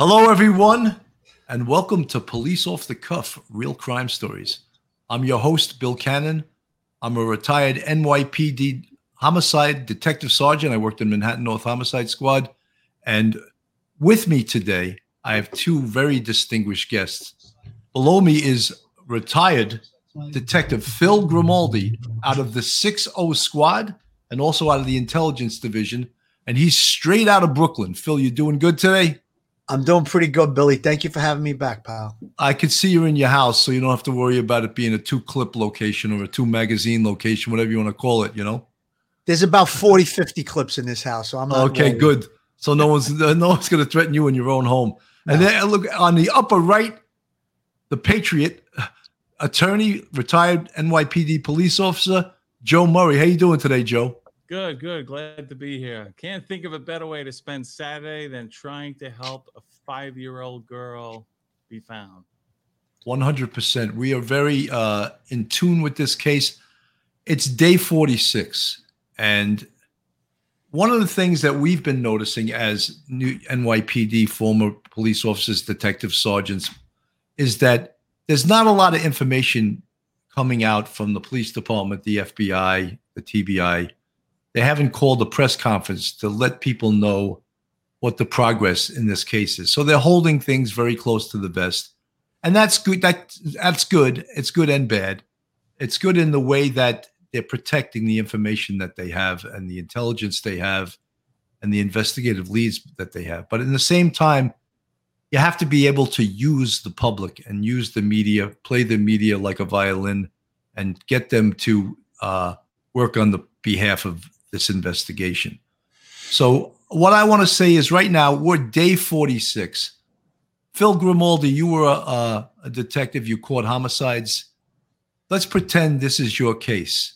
Hello, everyone, and welcome to Police Off the Cuff Real Crime Stories. I'm your host, Bill Cannon. I'm a retired NYPD homicide detective sergeant. I worked in Manhattan North Homicide Squad. And with me today, I have two very distinguished guests. Below me is retired Detective Phil Grimaldi out of the 6 0 squad and also out of the intelligence division. And he's straight out of Brooklyn. Phil, you doing good today? I'm doing pretty good, Billy. Thank you for having me back, pal. I could see you're in your house, so you don't have to worry about it being a two clip location or a two magazine location, whatever you want to call it, you know? There's about 40, 50 clips in this house, so I'm okay. Worried. Good. So no one's no one's going to threaten you in your own home. No. And then uh, look on the upper right, the Patriot uh, attorney, retired NYPD police officer Joe Murray. How you doing today, Joe? Good, good. Glad to be here. Can't think of a better way to spend Saturday than trying to help a five-year-old girl be found. 100%. We are very uh, in tune with this case. It's day 46. And one of the things that we've been noticing as new NYPD former police officers, detective sergeants, is that there's not a lot of information coming out from the police department, the FBI, the TBI, they haven't called a press conference to let people know what the progress in this case is. So they're holding things very close to the vest. And that's good. That, that's good. It's good and bad. It's good in the way that they're protecting the information that they have and the intelligence they have and the investigative leads that they have. But in the same time, you have to be able to use the public and use the media, play the media like a violin, and get them to uh, work on the behalf of this investigation. So, what I want to say is right now, we're day 46. Phil Grimaldi, you were a, a detective, you caught homicides. Let's pretend this is your case.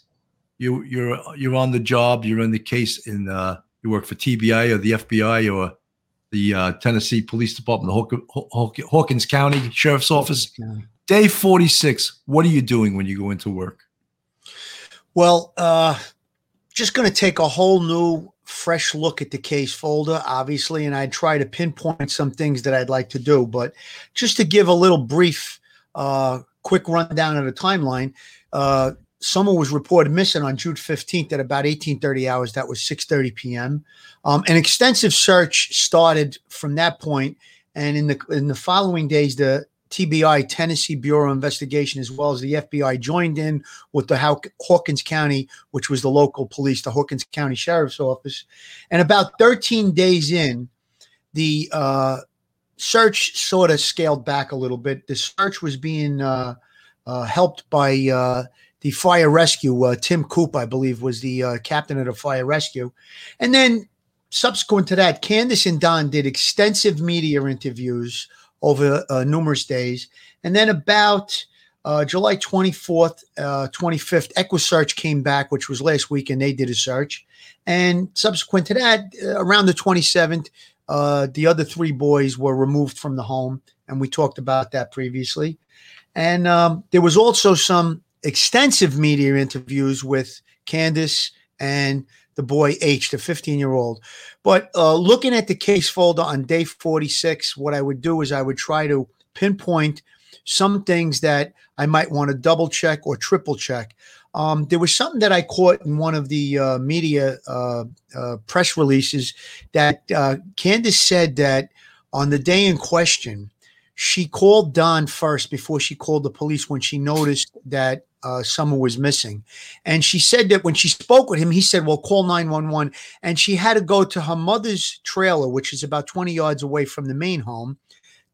You, you're you're on the job. You're in the case. In uh, you work for TBI or the FBI or the uh, Tennessee Police Department, the Haw- Hawkins County Sheriff's Office. County. Day 46. What are you doing when you go into work? Well, uh, just going to take a whole new, fresh look at the case folder, obviously, and I'd try to pinpoint some things that I'd like to do. But just to give a little brief, uh, quick rundown of the timeline, uh, someone was reported missing on June 15th at about 18:30 hours. That was 6:30 p.m. Um, an extensive search started from that point, and in the in the following days, the TBI, Tennessee Bureau of Investigation, as well as the FBI, joined in with the Hawkins County, which was the local police, the Hawkins County Sheriff's Office. And about 13 days in, the uh, search sort of scaled back a little bit. The search was being uh, uh, helped by uh, the fire rescue. Uh, Tim Coop, I believe, was the uh, captain of the fire rescue. And then subsequent to that, Candace and Don did extensive media interviews over uh, numerous days. And then about uh, July 24th, uh, 25th, EquuSearch came back, which was last week, and they did a search. And subsequent to that, uh, around the 27th, uh, the other three boys were removed from the home. And we talked about that previously. And um, there was also some extensive media interviews with Candace and the boy H, the 15 year old. But uh, looking at the case folder on day 46, what I would do is I would try to pinpoint some things that I might want to double check or triple check. Um, there was something that I caught in one of the uh, media uh, uh press releases that uh, Candace said that on the day in question, she called Don first before she called the police when she noticed that uh, someone was missing. And she said that when she spoke with him, he said, Well, call 911. And she had to go to her mother's trailer, which is about 20 yards away from the main home,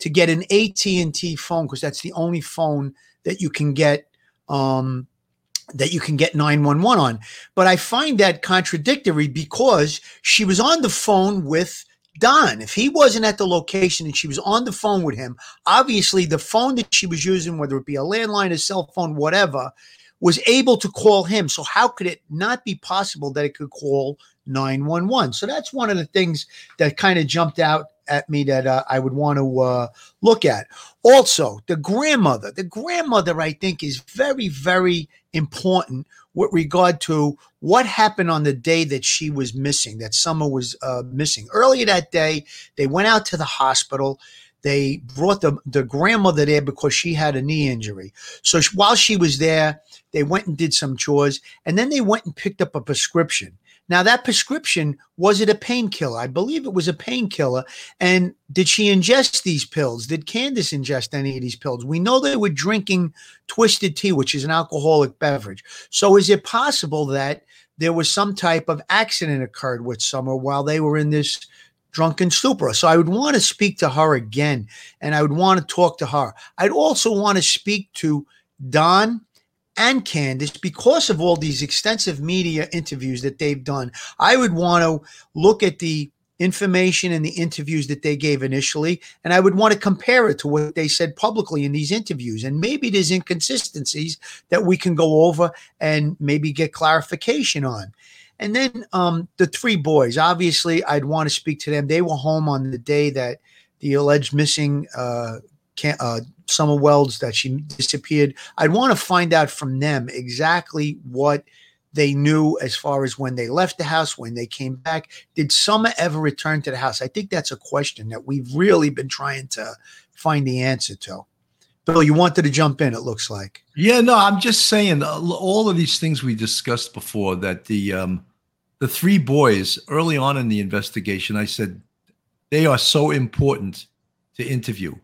to get an AT&T phone because that's the only phone that you can get um, that you can get 911 on. But I find that contradictory because she was on the phone with Don, if he wasn't at the location and she was on the phone with him, obviously the phone that she was using, whether it be a landline, a cell phone, whatever, was able to call him. So how could it not be possible that it could call 911? So that's one of the things that kind of jumped out at me that uh, I would want to uh, look at. Also, the grandmother. The grandmother, I think, is very, very important with regard to what happened on the day that she was missing, that Summer was uh, missing. Earlier that day, they went out to the hospital. They brought the, the grandmother there because she had a knee injury. So while she was there, they went and did some chores, and then they went and picked up a prescription. Now, that prescription was it a painkiller? I believe it was a painkiller. And did she ingest these pills? Did Candace ingest any of these pills? We know they were drinking twisted tea, which is an alcoholic beverage. So, is it possible that there was some type of accident occurred with Summer while they were in this drunken stupor? So, I would want to speak to her again, and I would want to talk to her. I'd also want to speak to Don and Candace, because of all these extensive media interviews that they've done, I would want to look at the information and the interviews that they gave initially, and I would want to compare it to what they said publicly in these interviews. And maybe there's inconsistencies that we can go over and maybe get clarification on. And then um, the three boys, obviously, I'd want to speak to them. They were home on the day that the alleged missing uh, can, uh, Summer Wells that she disappeared. I'd want to find out from them exactly what they knew as far as when they left the house, when they came back. Did Summer ever return to the house? I think that's a question that we've really been trying to find the answer to. Bill, you wanted to jump in, it looks like. Yeah, no, I'm just saying uh, all of these things we discussed before that the um the three boys early on in the investigation, I said they are so important to interview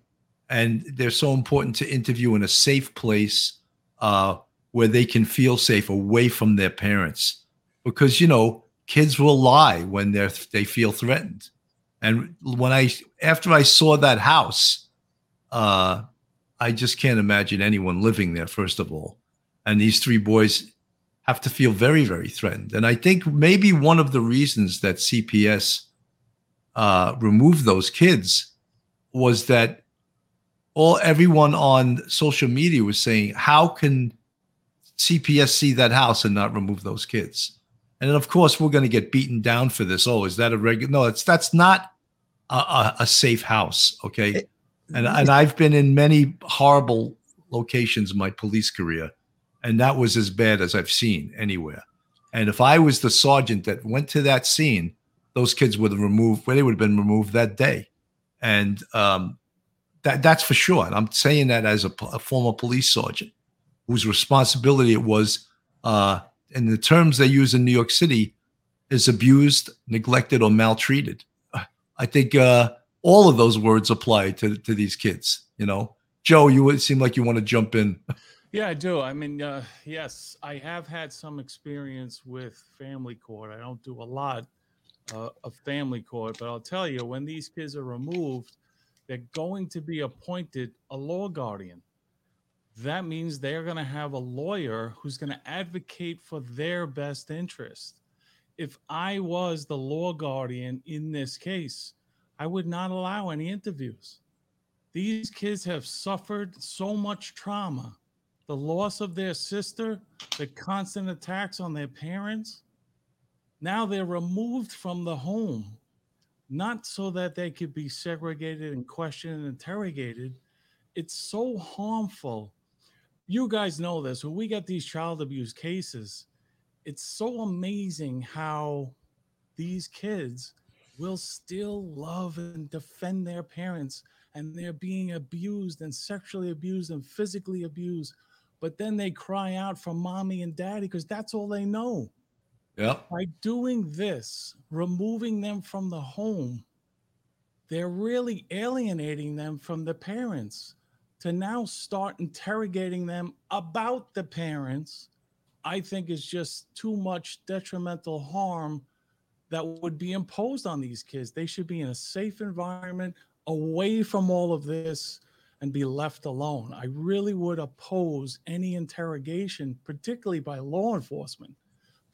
and they're so important to interview in a safe place uh, where they can feel safe away from their parents. Because you know kids will lie when they're they feel threatened. And when i after i saw that house uh, i just can't imagine anyone living there first of all. And these three boys have to feel very very threatened. And i think maybe one of the reasons that cps uh, removed those kids was that all everyone on social media was saying, how can CPS see that house and not remove those kids? And then, of course, we're going to get beaten down for this. Oh, is that a regular? No, it's that's not a, a, a safe house. Okay, and and I've been in many horrible locations in my police career, and that was as bad as I've seen anywhere. And if I was the sergeant that went to that scene, those kids would have removed. Well, they would have been removed that day. And um, that that's for sure. And I'm saying that as a, a former police sergeant whose responsibility it was, uh, the terms they use in New York City, is abused, neglected, or maltreated. I think uh, all of those words apply to to these kids. You know, Joe, you would seem like you want to jump in. Yeah, I do. I mean, uh, yes, I have had some experience with family court. I don't do a lot uh, of family court, but I'll tell you, when these kids are removed, they're going to be appointed a law guardian. That means they're going to have a lawyer who's going to advocate for their best interest. If I was the law guardian in this case, I would not allow any interviews. These kids have suffered so much trauma the loss of their sister, the constant attacks on their parents. Now they're removed from the home not so that they could be segregated and questioned and interrogated. It's so harmful. You guys know this. When we get these child abuse cases, it's so amazing how these kids will still love and defend their parents and they're being abused and sexually abused and physically abused. But then they cry out for mommy and daddy because that's all they know. Yeah. By doing this, removing them from the home, they're really alienating them from the parents to now start interrogating them about the parents. I think is just too much detrimental harm that would be imposed on these kids. They should be in a safe environment, away from all of this, and be left alone. I really would oppose any interrogation, particularly by law enforcement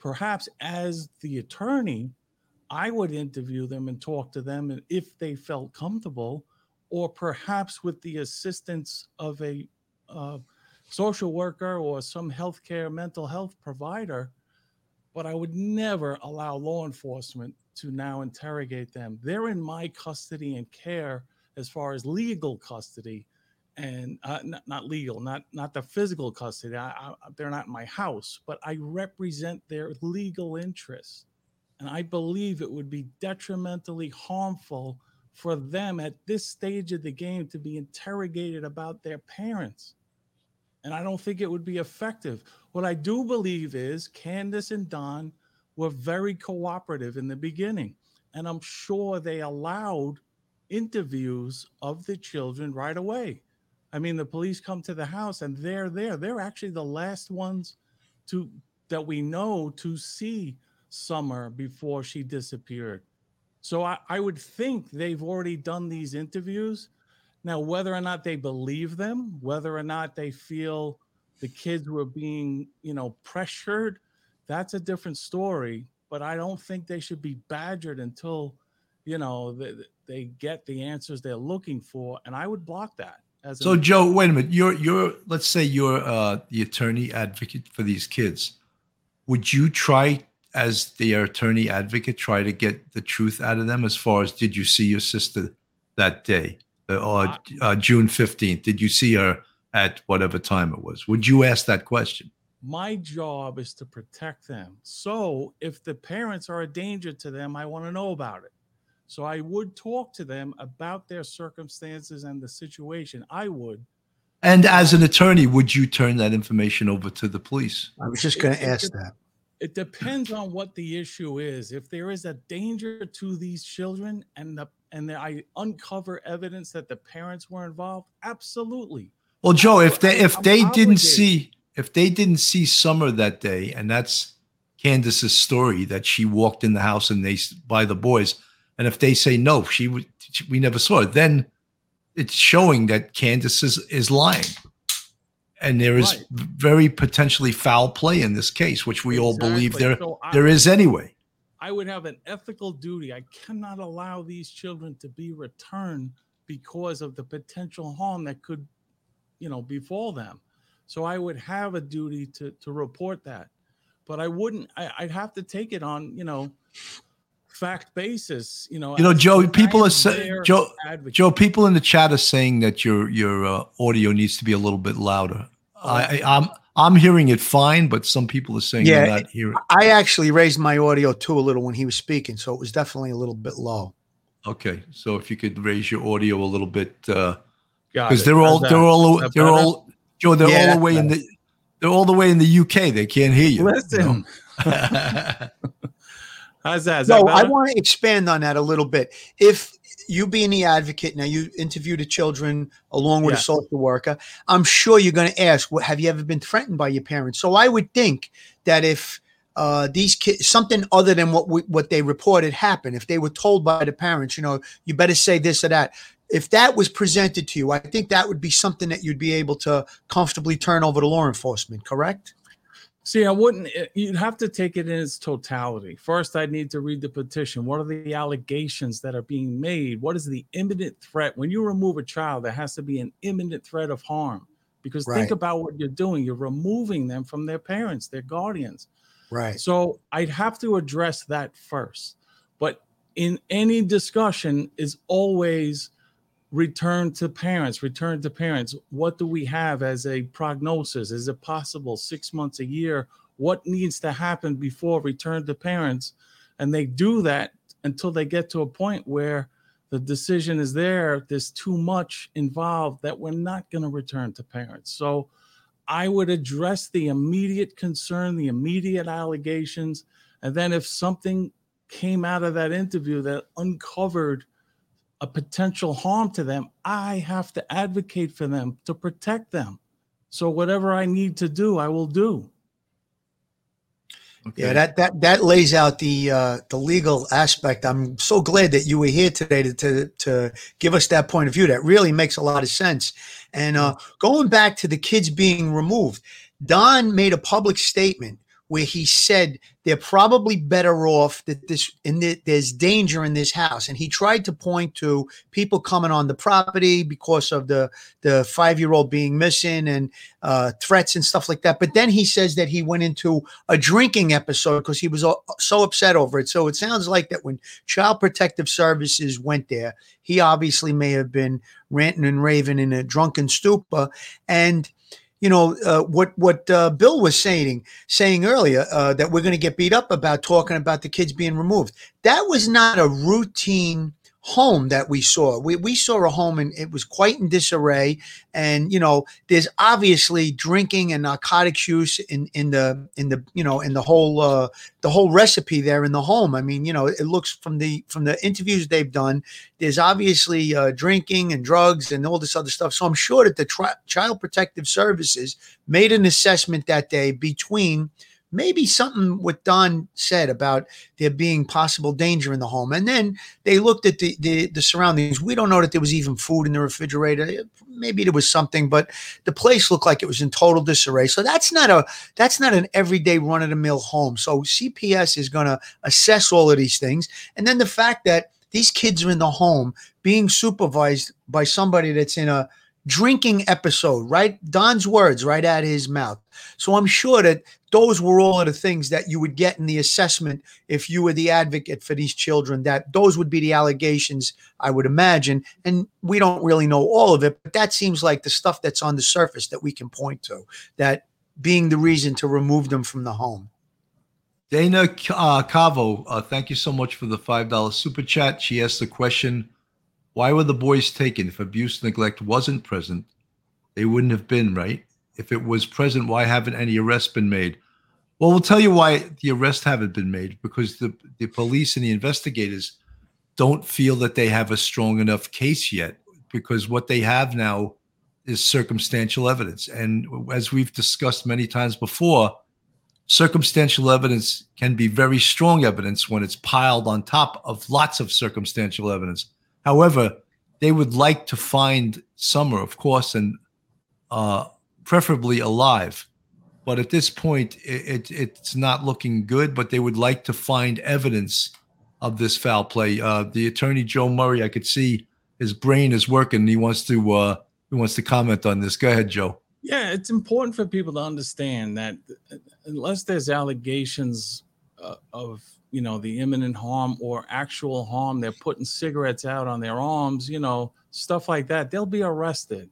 perhaps as the attorney, I would interview them and talk to them and if they felt comfortable, or perhaps with the assistance of a uh, social worker or some healthcare mental health provider. But I would never allow law enforcement to now interrogate them. They're in my custody and care as far as legal custody and uh, not, not, legal, not not the physical custody. I, I, they're not my house, but I represent their legal interests, and I believe it would be detrimentally harmful for them at this stage of the game to be interrogated about their parents. And I don't think it would be effective. What I do believe is Candace and Don were very cooperative in the beginning. And I'm sure they allowed interviews of the children right away. I mean, the police come to the house and they're there. They're actually the last ones to that we know to see Summer before she disappeared. So I, I would think they've already done these interviews. Now, whether or not they believe them, whether or not they feel the kids were being, you know, pressured, that's a different story. But I don't think they should be badgered until, you know, they, they get the answers they're looking for. And I would block that. As so, Joe, wait a minute. You're you're let's say you're uh, the attorney advocate for these kids. Would you try as the attorney advocate try to get the truth out of them as far as did you see your sister that day uh, or uh, uh, June 15th? Did you see her at whatever time it was? Would you ask that question? My job is to protect them. So if the parents are a danger to them, I want to know about it. So I would talk to them about their circumstances and the situation. I would. And as an attorney, would you turn that information over to the police? I was just going to ask that it depends on what the issue is. If there is a danger to these children and the and I uncover evidence that the parents were involved, absolutely. Well, Joe, if they if I'm they obligated. didn't see if they didn't see Summer that day, and that's Candace's story that she walked in the house and they by the boys, and if they say no, she, we never saw it, then it's showing that Candace is, is lying and there is right. very potentially foul play in this case, which we exactly. all believe there so I, there is anyway. I would have an ethical duty. I cannot allow these children to be returned because of the potential harm that could, you know, befall them. So I would have a duty to to report that, but I wouldn't. I, I'd have to take it on, you know, fact basis. You know, you know, Joe. People are saying, Joe. Advocate. Joe, people in the chat are saying that your your uh, audio needs to be a little bit louder. I, I'm I'm hearing it fine, but some people are saying yeah, they're not hearing. I actually raised my audio too a little when he was speaking, so it was definitely a little bit low. Okay, so if you could raise your audio a little bit, uh because uh, they're all they're all they're all Joe, they're yeah, all the way in the they're all the way in the UK. They can't hear you. Listen. You know? How's that? Is no, that I want to expand on that a little bit. If you being the advocate now, you interview the children along with yeah. a social worker. I'm sure you're going to ask, "What have you ever been threatened by your parents?" So I would think that if uh, these kids something other than what we, what they reported happened, if they were told by the parents, you know, you better say this or that. If that was presented to you, I think that would be something that you'd be able to comfortably turn over to law enforcement. Correct? See, I wouldn't. Eh, you'd have to take it in its totality. First, I'd need to read the petition. What are the allegations that are being made? What is the imminent threat? When you remove a child, there has to be an imminent threat of harm. Because right. think about what you're doing. You're removing them from their parents, their guardians. Right. So I'd have to address that first. But in any discussion, is always return to parents return to parents. What do we have as a prognosis? Is it possible six months a year? What needs to happen before return to parents? And they do that until they get to a point where the decision is there there's too much involved that we're not going to return to parents. So i would address the immediate concern the immediate allegations and then if something came out of that interview that uncovered a potential harm to them, I have to advocate for them to protect them. So whatever I need to do, I will do. Okay. Yeah, that that that lays out the uh, the legal aspect. I'm so glad that you were here today to, to to give us that point of view. That really makes a lot of sense. And uh, going back to the kids being removed, Don made a public statement where he said they're probably better off that this in the, there's danger in this house. And he tried to point to people coming on the property because of the the five year old being missing and uh, threats and stuff like that. But then he says that he went into a drinking episode because he was so upset over it. So it sounds like that when child protective services went there he obviously may have been ranting and raving in a drunken stupor. And you know uh, what what uh, Bill was saying saying earlier uh, that we're going to get beat up about talking about the kids being removed. That was not a routine home that we saw. We, we saw a home and it was quite in disarray. And, you know, there's obviously drinking and narcotics use in, in the, in the, you know, in the whole, uh, the whole recipe there in the home. I mean, you know, it looks from the, from the interviews they've done, there's obviously uh, drinking and drugs and all this other stuff. So I'm sure that the tri- child protective services made an assessment that day between, maybe something what Don said about there being possible danger in the home. And then they looked at the, the, the surroundings. We don't know that there was even food in the refrigerator. Maybe there was something, but the place looked like it was in total disarray. So that's not a that's not an everyday run of the mill home. So CPS is going to assess all of these things, and then the fact that these kids are in the home being supervised by somebody that's in a drinking episode, right? Don's words right out of his mouth. So I'm sure that those were all of the things that you would get in the assessment if you were the advocate for these children, that those would be the allegations, I would imagine. And we don't really know all of it, but that seems like the stuff that's on the surface that we can point to, that being the reason to remove them from the home. Dana uh, Cavo, uh, thank you so much for the $5 super chat. She asked the question why were the boys taken? If abuse neglect wasn't present, they wouldn't have been, right? If it was present, why haven't any arrests been made? Well, we'll tell you why the arrests haven't been made because the, the police and the investigators don't feel that they have a strong enough case yet because what they have now is circumstantial evidence. And as we've discussed many times before, circumstantial evidence can be very strong evidence when it's piled on top of lots of circumstantial evidence. However, they would like to find Summer, of course, and uh, preferably alive. But at this point, it, it, it's not looking good. But they would like to find evidence of this foul play. Uh, the attorney Joe Murray, I could see his brain is working. He wants to uh, he wants to comment on this. Go ahead, Joe. Yeah, it's important for people to understand that unless there's allegations uh, of you know the imminent harm or actual harm they're putting cigarettes out on their arms you know stuff like that they'll be arrested.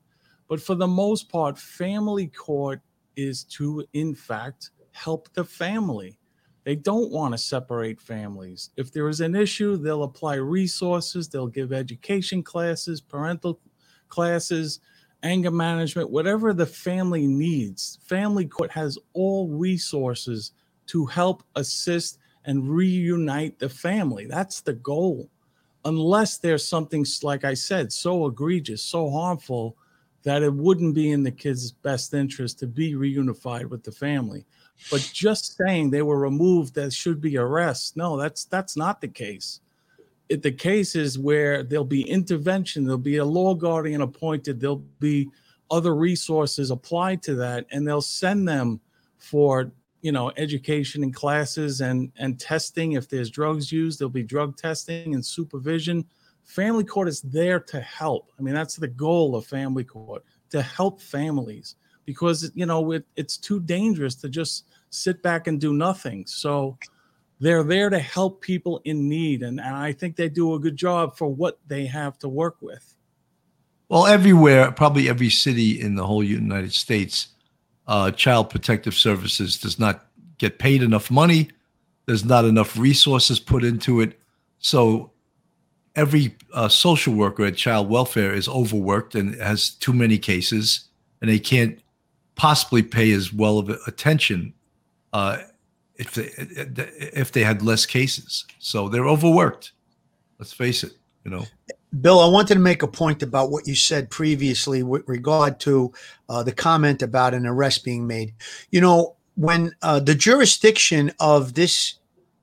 But for the most part family court is to in fact help the family. They don't want to separate families. If there is an issue they'll apply resources they'll give education classes parental classes anger management whatever the family needs. Family court has all resources to help assist and reunite the family. That's the goal. Unless there's something, like I said, so egregious, so harmful that it wouldn't be in the kid's best interest to be reunified with the family. But just saying they were removed, that should be arrests. No, that's that's not the case. It, the case is where there'll be intervention, there'll be a law guardian appointed, there'll be other resources applied to that, and they'll send them for you know education and classes and and testing. If there's drugs used there'll be drug testing and supervision. Family court is there to help. I mean that's the goal of family court to help families because you know it, it's too dangerous to just sit back and do nothing. So they're there to help people in need and, and i think they do a good job for what they have to work with. Well everywhere probably every city in the whole united states uh, Child Protective Services does not get paid enough money. There's not enough resources put into it. So every uh, social worker at child welfare is overworked and has too many cases, and they can't possibly pay as well of attention uh, if they if they had less cases. So they're overworked. Let's face it. You know. Bill, I wanted to make a point about what you said previously with regard to uh, the comment about an arrest being made. You know, when uh, the jurisdiction of this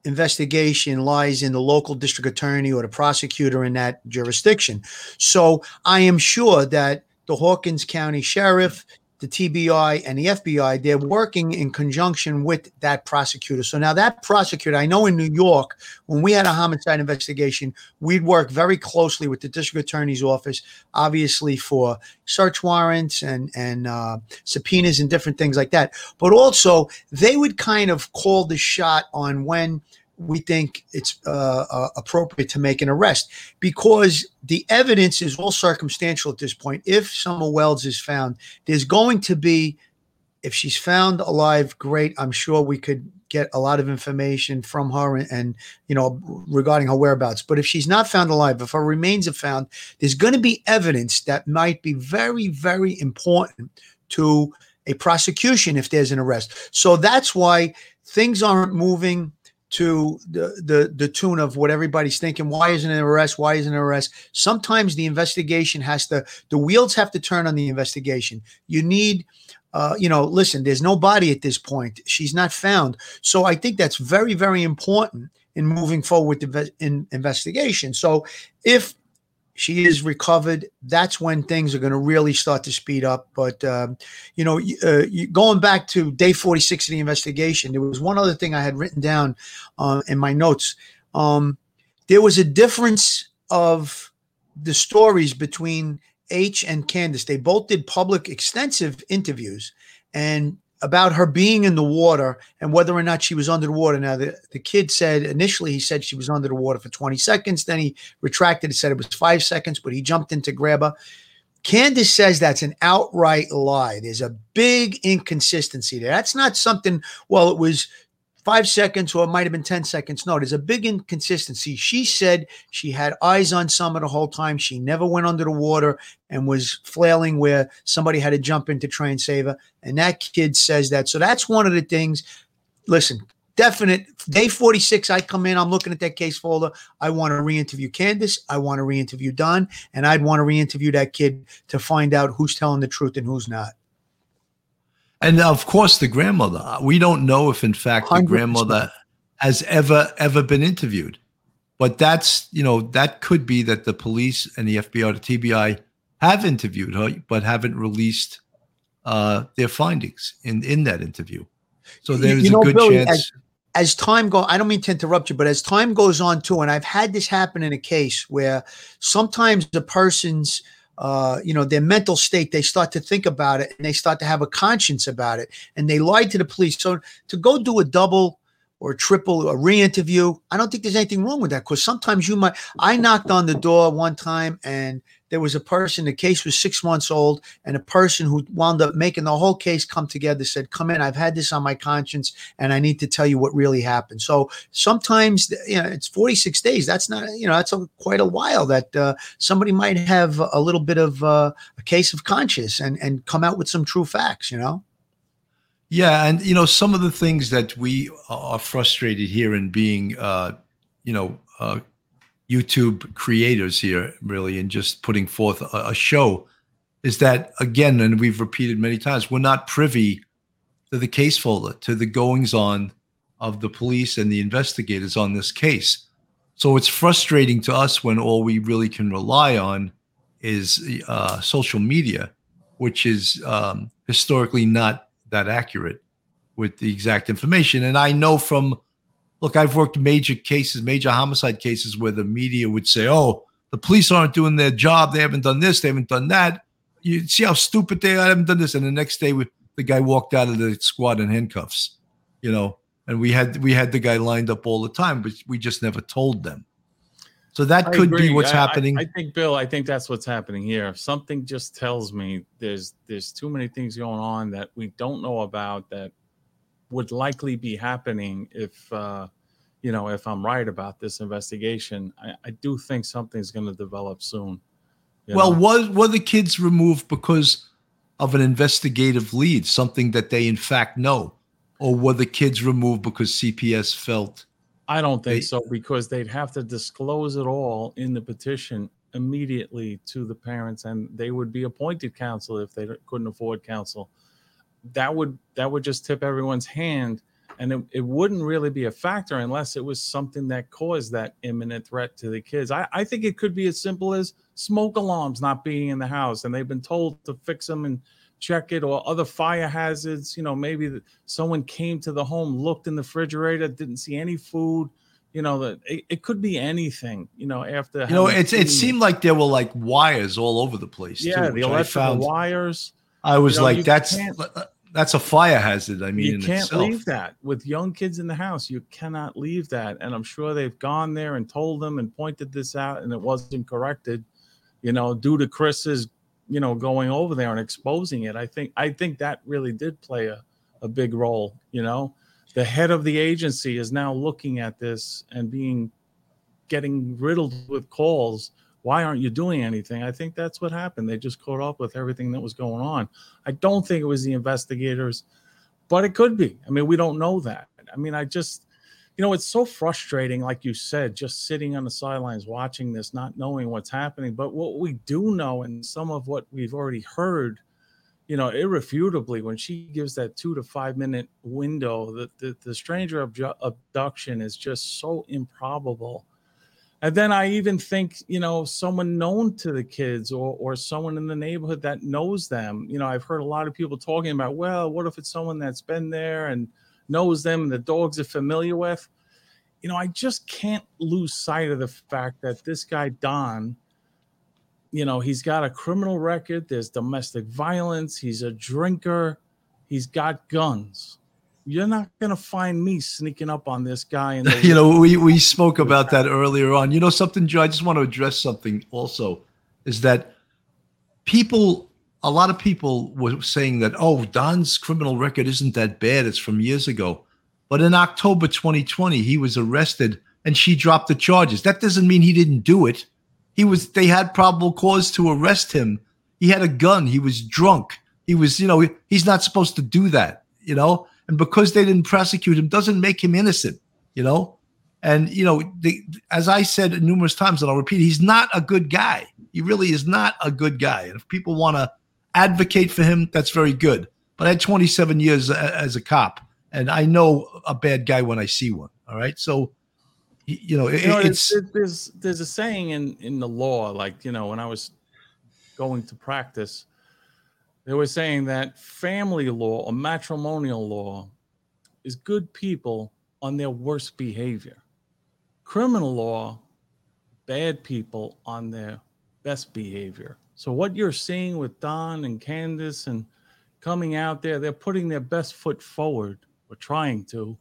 investigation lies in the local district attorney or the prosecutor in that jurisdiction. So I am sure that the Hawkins County Sheriff, the TBI and the FBI, they're working in conjunction with that prosecutor. So now that prosecutor, I know in New York, when we had a homicide investigation, we'd work very closely with the district attorney's office, obviously for search warrants and and uh, subpoenas and different things like that. But also, they would kind of call the shot on when we think it's uh, uh, appropriate to make an arrest because the evidence is all circumstantial at this point. If Summer Wells is found, there's going to be, if she's found alive, great. I'm sure we could get a lot of information from her and, and you know regarding her whereabouts. But if she's not found alive, if her remains are found, there's going to be evidence that might be very, very important to a prosecution if there's an arrest. So that's why things aren't moving to the, the the tune of what everybody's thinking. Why isn't an arrest? Why isn't an arrest? Sometimes the investigation has to the wheels have to turn on the investigation. You need uh, you know, listen, there's no body at this point. She's not found. So I think that's very, very important in moving forward with the in investigation. So if she is recovered. That's when things are going to really start to speed up. But um, you know, uh, going back to day 46 of the investigation, there was one other thing I had written down uh, in my notes. Um, there was a difference of the stories between H and Candace. They both did public, extensive interviews, and about her being in the water and whether or not she was under the water. Now, the, the kid said initially he said she was under the water for 20 seconds. Then he retracted and said it was five seconds, but he jumped in to grab her. Candace says that's an outright lie. There's a big inconsistency there. That's not something, well, it was five seconds or it might have been 10 seconds. No, there's a big inconsistency. She said she had eyes on Summer the whole time. She never went under the water and was flailing where somebody had to jump in to try and save her. And that kid says that. So that's one of the things. Listen, definite day 46 i come in i'm looking at that case folder i want to re-interview candace i want to re-interview don and i'd want to re-interview that kid to find out who's telling the truth and who's not and of course, the grandmother. We don't know if, in fact, the 100%. grandmother has ever ever been interviewed. But that's you know that could be that the police and the FBI or the TBI have interviewed her, but haven't released uh, their findings in in that interview. So there's you know, a good Billy, chance. As, as time goes, I don't mean to interrupt you, but as time goes on too, and I've had this happen in a case where sometimes the person's uh, you know, their mental state, they start to think about it and they start to have a conscience about it and they lied to the police. So to go do a double or a triple a re-interview, I don't think there's anything wrong with that because sometimes you might. I knocked on the door one time and there was a person, the case was six months old, and a person who wound up making the whole case come together said, Come in, I've had this on my conscience, and I need to tell you what really happened. So sometimes, you know, it's 46 days. That's not, you know, that's a, quite a while that uh, somebody might have a little bit of uh, a case of conscience and, and come out with some true facts, you know? Yeah. And, you know, some of the things that we are frustrated here in being, uh, you know, uh, YouTube creators here, really, and just putting forth a, a, show is that, again, and we've repeated many times, we're not privy to the case folder, to the goings on of the police and the investigators on this case. So it's frustrating to us when all we really can rely on is uh, social media, which is um, historically not that accurate with the exact information. And I know from look, I've worked major cases, major homicide cases where the media would say, oh, the police aren't doing their job. They haven't done this. They haven't done that. You see how stupid they are. I haven't done this. And the next day, we, the guy walked out of the squad in handcuffs, you know, and we had we had the guy lined up all the time, but we just never told them. So that I could agree. be what's I, happening. I, I, think, Bill, I think that's what's happening here. Something just tells me there's there's too many things going on that we don't know about that would likely be happening if uh, you know if I'm right about this investigation. I, I do think something's going to develop soon. Well, know? was were the kids removed because of an investigative lead, something that they in fact know, or were the kids removed because CPS felt? I don't think they, so because they'd have to disclose it all in the petition immediately to the parents, and they would be appointed counsel if they couldn't afford counsel that would that would just tip everyone's hand and it, it wouldn't really be a factor unless it was something that caused that imminent threat to the kids I, I think it could be as simple as smoke alarms not being in the house and they've been told to fix them and check it or other fire hazards. You know, maybe someone came to the home, looked in the refrigerator, didn't see any food. You know, that it, it could be anything. You know, after You know, it's it seemed like there were like wires all over the place. yeah, too, the which I electrical found. wires. I was you know, like, that's that's a fire hazard. I mean, you can't itself. leave that with young kids in the house. You cannot leave that. And I'm sure they've gone there and told them and pointed this out, and it wasn't corrected. You know, due to Chris's, you know, going over there and exposing it. I think I think that really did play a, a big role. You know, the head of the agency is now looking at this and being getting riddled with calls. Why aren't you doing anything? I think that's what happened. They just caught up with everything that was going on. I don't think it was the investigators, but it could be. I mean, we don't know that. I mean, I just, you know, it's so frustrating, like you said, just sitting on the sidelines watching this, not knowing what's happening. But what we do know, and some of what we've already heard, you know, irrefutably, when she gives that two to five minute window, that the, the stranger abduction is just so improbable. And then I even think, you know, someone known to the kids or or someone in the neighborhood that knows them. You know, I've heard a lot of people talking about, well, what if it's someone that's been there and knows them and the dogs are familiar with? You know, I just can't lose sight of the fact that this guy Don, you know, he's got a criminal record, there's domestic violence, he's a drinker, he's got guns. You're not gonna find me sneaking up on this guy the you know, we we spoke about that earlier on. You know, something, Joe. I just want to address something. Also, is that people? A lot of people were saying that, oh, Don's criminal record isn't that bad. It's from years ago. But in October 2020, he was arrested and she dropped the charges. That doesn't mean he didn't do it. He was. They had probable cause to arrest him. He had a gun. He was drunk. He was. You know, he's not supposed to do that. You know, and because they didn't prosecute him doesn't make him innocent. You know, and you know, the, as I said numerous times, and I'll repeat, he's not a good guy. He really is not a good guy. And if people want to advocate for him, that's very good. But I had 27 years a- as a cop, and I know a bad guy when I see one. All right, so you know, it, you know, it's there's, there's there's a saying in in the law, like you know, when I was going to practice, they were saying that family law or matrimonial law is good people on their worst behavior. Criminal law, bad people on their best behavior. So what you're seeing with Don and Candace and coming out there, they're putting their best foot forward or trying to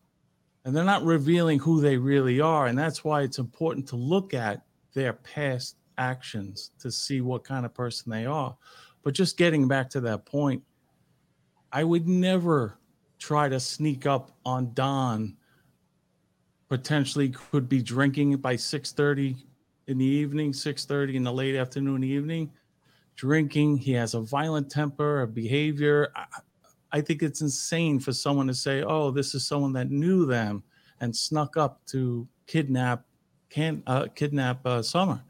and they're not revealing who they really are. And that's why it's important to look at their past actions to see what kind of person they are. But just getting back to that point, I would never try to sneak up on Don. Potentially could be drinking by 6:30 in the evening, 6:30 in the late afternoon, evening. Drinking, he has a violent temper, a behavior. I, think it's insane for someone to say, "Oh, this is someone that knew them and snuck up to kidnap, can uh, kidnap uh, Summer."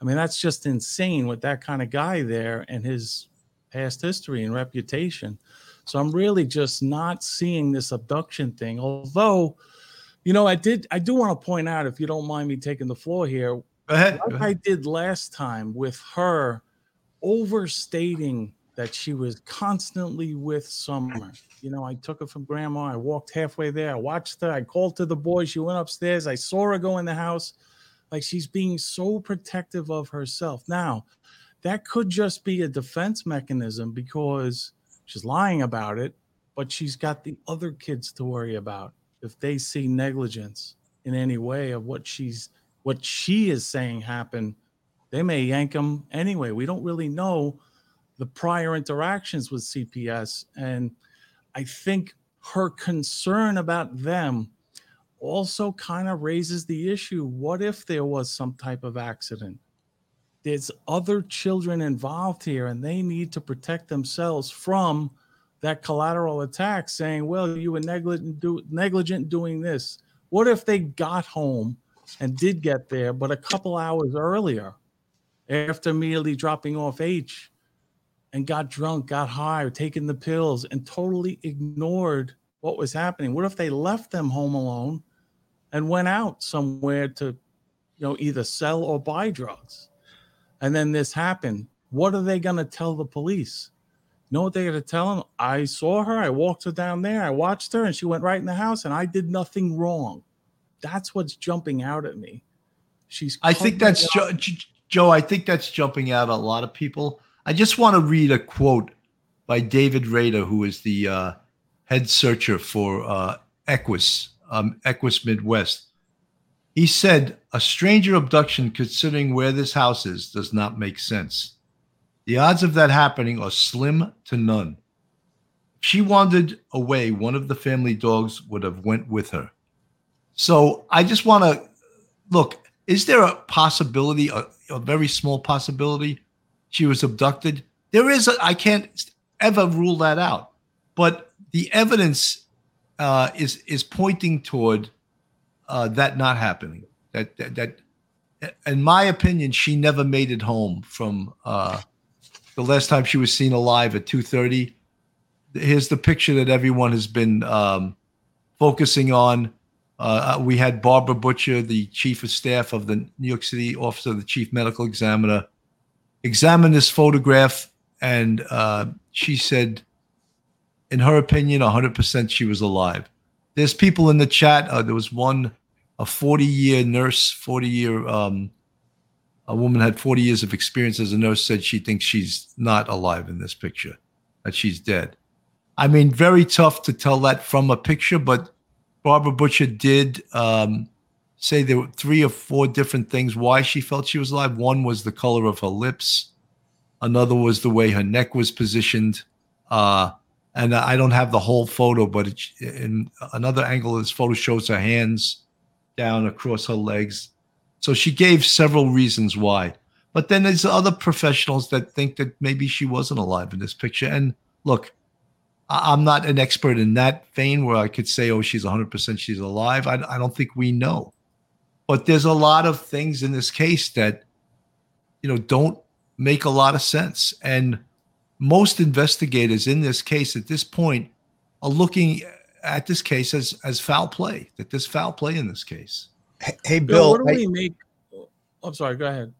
I mean, that's just insane with that kind of guy there and his past history and reputation. So I'm really just not seeing this abduction thing. Although, you know, I did, I do want to point out, if you don't mind me taking the floor here, ahead. like. I did last time with her overstating that she was constantly with Summer. You know, I took her from grandma. I walked halfway there. I watched her. I called to the boy. She went upstairs. I saw her go in the house. Like she's being so protective of herself. Now, that could just be a defense mechanism because she's lying about it, but she's got the other kids to worry about if they see negligence in any way of what she's what she is saying happened they may yank them anyway we don't really know the prior interactions with cps and i think her concern about them also kind of raises the issue what if there was some type of accident? There's other children involved here and they need to protect themselves from that collateral attack saying well you were negligent do, negligent doing this. What if they got home and did get there but a couple hours earlier after immediately dropping off h and got drunk got high or taking the pills and totally ignored what was happening? What if they left them home alone and went out somewhere to you know either sell or buy drugs and then this happened what are they going to tell the police You know what they're going to tell them? I saw her. I walked her down there. I watched her, and she went right in the house, and I did nothing wrong. That's what's jumping out at me. She's. I think that's Joe, Joe. I think that's jumping out at a lot of people. I just want to read a quote by David Rader, who is the uh, head searcher for uh, Equus, um, Equus Midwest. He said, "A stranger abduction, considering where this house is, does not make sense." The odds of that happening are slim to none. If she wandered away, one of the family dogs would have went with her. So I just want to look, is there a possibility, a, a, very small possibility she was abducted? There is, I can't ever rule that out. But the evidence uh, is is pointing toward uh, that not happening. That, that, that in my opinion, she never made it home from uh, the last time she was seen alive at 2.30 here's the picture that everyone has been um, focusing on uh, we had barbara butcher the chief of staff of the new york city office of the chief medical examiner examine this photograph and uh, she said in her opinion 100% she was alive there's people in the chat uh, there was one a 40 year nurse 40 year um, a woman had 40 years of experience as a nurse said she thinks she's not alive in this picture, that she's dead. I mean, very tough to tell that from a picture, but Barbara Butcher did um, say there were three or four different things why she felt she was alive. One was the color of her lips, another was the way her neck was positioned. Uh, and I don't have the whole photo, but it, in another angle this photo shows her hands down across her legs so she gave several reasons why. But then there's other professionals that think that maybe she wasn't alive in this picture. And look, I'm not an expert in that vein where I could say, oh, she's 100% she's alive. I, I don't think we know. But there's a lot of things in this case that, you know, don't make a lot of sense. And most investigators in this case at this point are looking at this case as, as foul play, that there's foul play in this case. Hey, Bill. Bill what do I, we make? I'm sorry. Go ahead.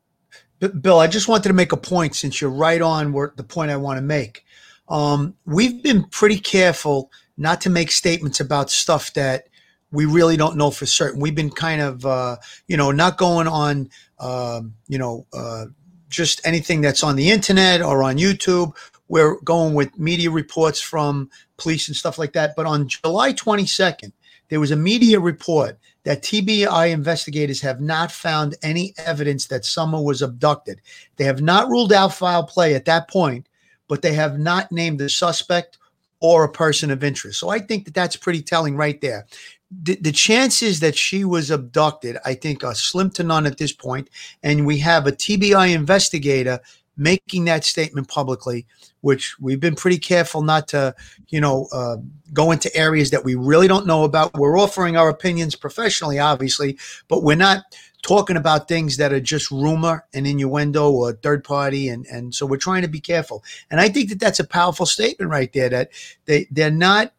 Bill, I just wanted to make a point since you're right on where the point I want to make. Um, we've been pretty careful not to make statements about stuff that we really don't know for certain. We've been kind of, uh, you know, not going on, uh, you know, uh, just anything that's on the internet or on YouTube. We're going with media reports from police and stuff like that. But on July 22nd, there was a media report that TBI investigators have not found any evidence that Summer was abducted. They have not ruled out foul play at that point, but they have not named the suspect or a person of interest. So I think that that's pretty telling right there. The, the chances that she was abducted, I think, are slim to none at this point. And we have a TBI investigator making that statement publicly, which we've been pretty careful not to, you know, uh, go into areas that we really don't know about. We're offering our opinions professionally, obviously, but we're not talking about things that are just rumor and innuendo or third party and and so we're trying to be careful and i think that that's a powerful statement right there that they they're not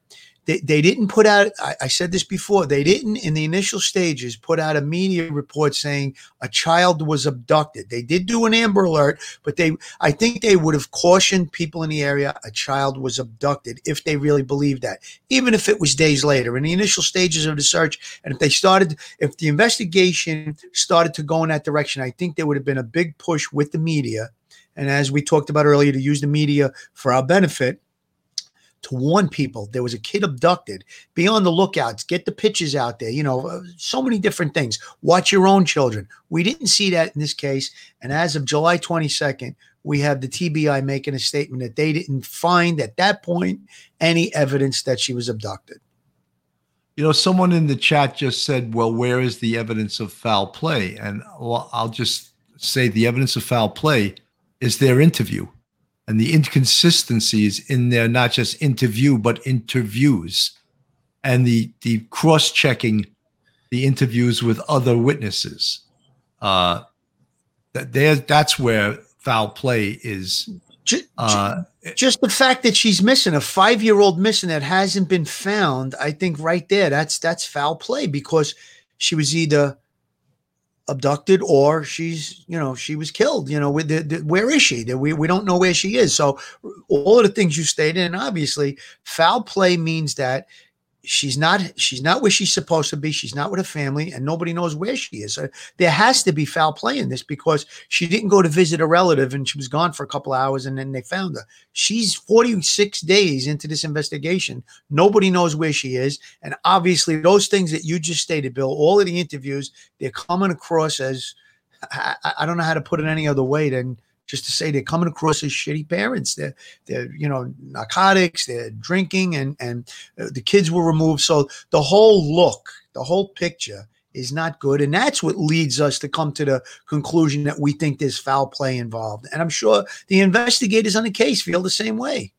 they, they didn't put out I, I, said this before they didn't in the initial stages put out a media report saying a child was abducted. They did do an amber alert but they i think they would have cautioned people in the area a child was abducted if they really believed that even if it was days later. In the initial stages of the search and if they started if the investigation started to go in that direction i think there would have been a big push with the media. And as we talked about earlier to use the media for our benefit to warn people there was a kid abducted. Be on the lookouts. Get the pictures out there. You know, uh, so many different things. Watch your own children. We didn't see that in this case. And as of July 22nd, we have the TBI making a statement that they didn't find at that point any evidence that she was abducted. You know, someone in the chat just said, well, where is the evidence of foul play? And I'll just say the evidence of foul play is their interview and the inconsistencies in their not just interview but interviews and the the cross-checking the interviews with other witnesses. Uh that there that's where foul play is just, uh, just the fact that she's missing a five-year-old missing that hasn't been found i think right there that's that's foul play because she was either abducted or she's you know she was killed you know with the, the, where is she? We, we don't know where she is. So all of the things you stated and obviously foul play means that she's not she's not where she's supposed to be. She's not with her family and nobody knows where she is. So there has to be foul play in this because she didn't go to visit a relative and she was gone for a couple hours and then they found her. She's 46 days into this investigation. Nobody knows where she is and obviously those things that you just stated bill all of the interviews they're coming across as I, I don't know how to put it any other way than just to say they're coming across as shitty parents. They're they're you know narcotics, they're drinking, and and uh, the kids were removed. So the whole look, the whole picture is not good, and that's what leads us to come to the conclusion that we think there's foul play involved. And I'm sure the investigators on the case feel the same way.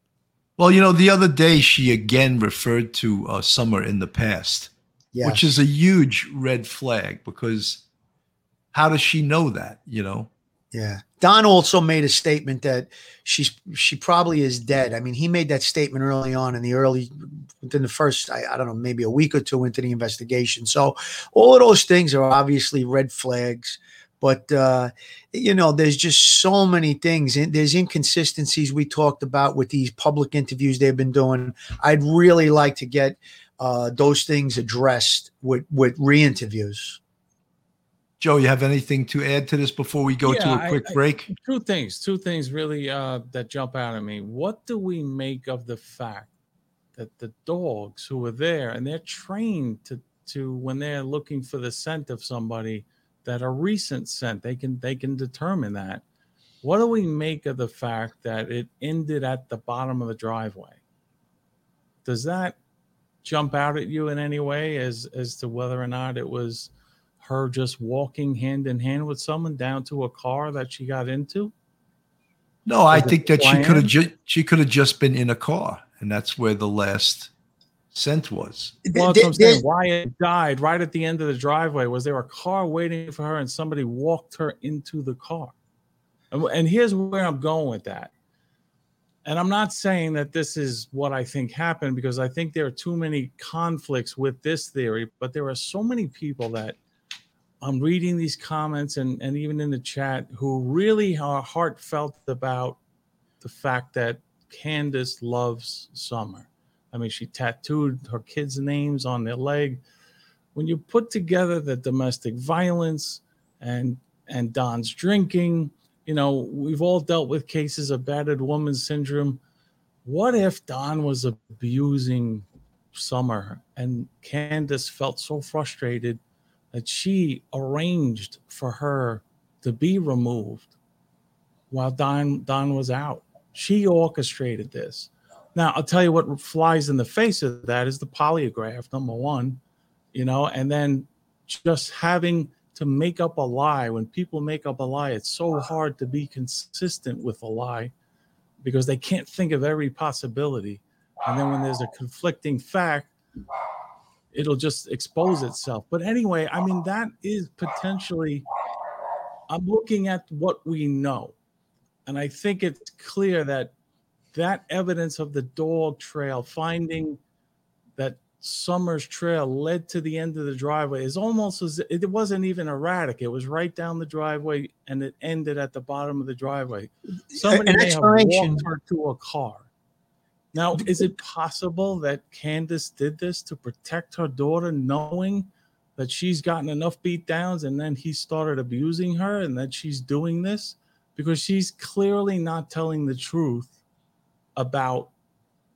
Well, you know, the other day she again referred to uh, Summer in the past, yes. which is a huge red flag because how does she know that? You know. Yeah. Don also made a statement that she's she probably is dead. I mean, he made that statement early on in the early within the first I, I, don't know maybe a week or two into the investigation. So all of those things are obviously red flags. But uh, you know, there's just so many things. And there's inconsistencies we talked about with these public interviews they've been doing. I'd really like to get uh, those things addressed with with re-interviews. Joe, you have anything to add to this before we go yeah, to a quick I, break? Two things, two things really uh, that jump out at me. What do we make of the fact that the dogs who are there and they're trained to to when they're looking for the scent of somebody that a recent scent they can they can determine that. What do we make of the fact that it ended at the bottom of the driveway? Does that jump out at you in any way as as to whether or not it was her just walking hand in hand with someone down to a car that she got into? No, I think that she could have ju- she could have just been in a car, and that's where the last scent was. Well, that's what I'm saying. Wyatt died right at the end of the driveway. Was there a car waiting for her, and somebody walked her into the car? And, and here's where I'm going with that. And I'm not saying that this is what I think happened because I think there are too many conflicts with this theory, but there are so many people that I'm reading these comments and, and even in the chat who really are heartfelt about the fact that Candace loves summer. I mean, she tattooed her kids' names on their leg. When you put together the domestic violence and and Don's drinking, you know, we've all dealt with cases of battered woman syndrome. What if Don was abusing Summer and Candace felt so frustrated that she arranged for her to be removed while Don Don was out. She orchestrated this. Now I'll tell you what flies in the face of that is the polygraph, number one, you know, and then just having to make up a lie. When people make up a lie, it's so hard to be consistent with a lie because they can't think of every possibility. And then when there's a conflicting fact, it'll just expose itself. But anyway, I mean, that is potentially, I'm looking at what we know. And I think it's clear that that evidence of the dog trail, finding that Summers trail led to the end of the driveway is almost as it wasn't even erratic. It was right down the driveway and it ended at the bottom of the driveway. Somebody may have walked her to a car. Now, is it possible that Candace did this to protect her daughter, knowing that she's gotten enough beat downs and then he started abusing her and that she's doing this? Because she's clearly not telling the truth about,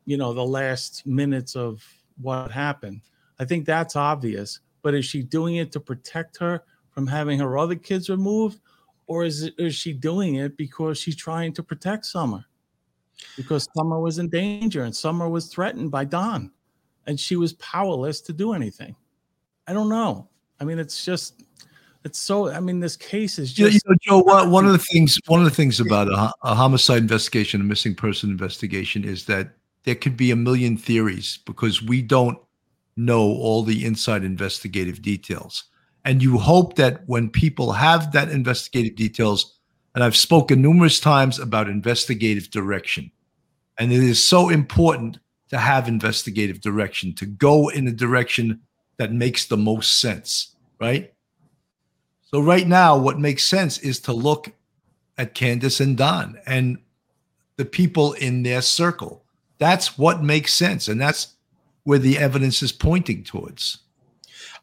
you know, the last minutes of what happened. I think that's obvious. But is she doing it to protect her from having her other kids removed? Or is, it, is she doing it because she's trying to protect Summer? Because Summer was in danger and Summer was threatened by Don, and she was powerless to do anything. I don't know. I mean, it's just it's so. I mean, this case is just. You know, Joe, one, one of the things one of the things about a, a homicide investigation, a missing person investigation, is that there could be a million theories because we don't know all the inside investigative details. And you hope that when people have that investigative details, and I've spoken numerous times about investigative direction. And it is so important to have investigative direction, to go in a direction that makes the most sense, right? So right now, what makes sense is to look at Candace and Don and the people in their circle. That's what makes sense. And that's where the evidence is pointing towards.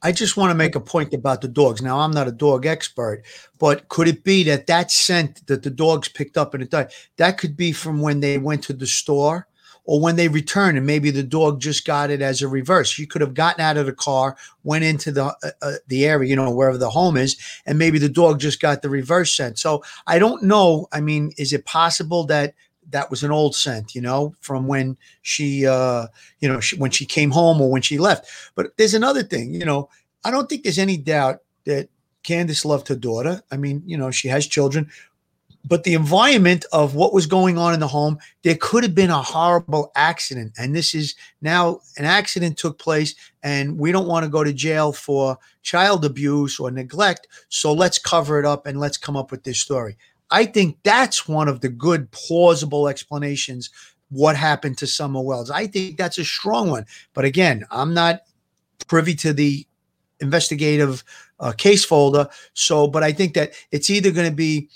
I just want to make a point about the dogs. Now, I'm not a dog expert, but could it be that that scent that the dogs picked up in the dog, that could be from when they went to the store or when they return and maybe the dog just got it as a reverse. You could have gotten out of the car, went into the uh, uh, the area, you know, wherever the home is, and maybe the dog just got the reverse scent. So I don't know. I mean, is it possible that that was an old scent, you know, from when she, uh, you know, she, when she came home or when she left. But there's another thing, you know, I don't think there's any doubt that Candace loved her daughter. I mean, you know, she has children, but the environment of what was going on in the home, there could have been a horrible accident. And this is now an accident took place, and we don't want to go to jail for child abuse or neglect. So let's cover it up and let's come up with this story. I think that's one of the good, plausible explanations what happened to Summer Wells. I think that's a strong one. But again, I'm not privy to the investigative uh, case folder. So, but I think that it's either going to be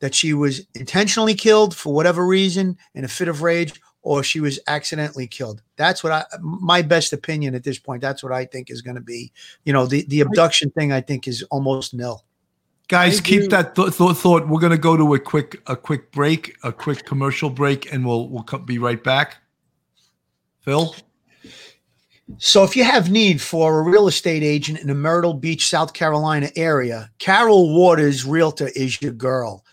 that she was intentionally killed for whatever reason in a fit of rage or she was accidentally killed. That's what I my best opinion at this point. That's what I think is going to be. You know, the the abduction thing I think is almost nil. Guys, keep that th- th- thought. We're going to go to a quick a quick break, a quick commercial break, and we'll we'll be right back. Phil. So, if you have need for a real estate agent in the Myrtle Beach, South Carolina area, Carol Waters Realtor is your girl.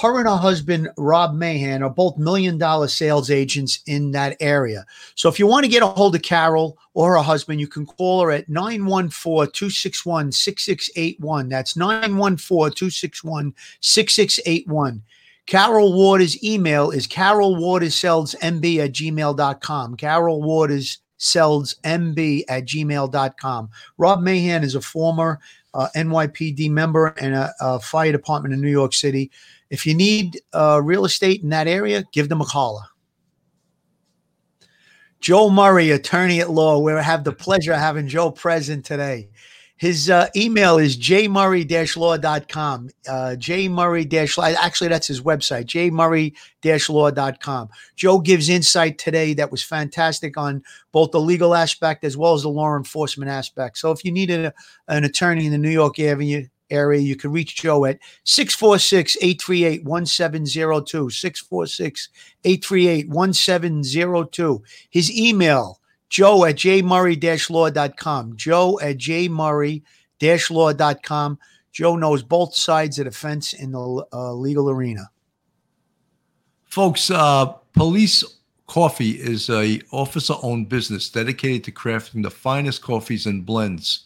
Her and her husband, Rob Mahan, are both million dollar sales agents in that area. So, if you want to get a hold of Carol or her husband, you can call her at 914 261 6681. That's 914 261 6681. Carol Waters' email is carolwaterssalesmb at gmail.com. Carol Waters seldsmb at gmail.com. Rob Mahan is a former uh, NYPD member and a, a, fire department in New York City. If you need uh, real estate in that area, give them a call. Joe Murray, attorney at law. We have the pleasure of having Joe present today. His uh, email is jmurray-law.com. Uh, jmurray-law. Actually, that's his website, jmurray-law.com. Joe gives insight today that was fantastic on both the legal aspect as well as the law enforcement aspect. So if you need a, an attorney in the New York area, area, you can reach Joe at 646 838 1702. 646 838 1702. His email, joe at jmurray-law.com. Joe at jmurray-law.com. Joe knows both sides of the fence in the uh, legal arena. Folks, uh, Police Coffee is a officer-owned business dedicated to crafting the finest coffees and blends.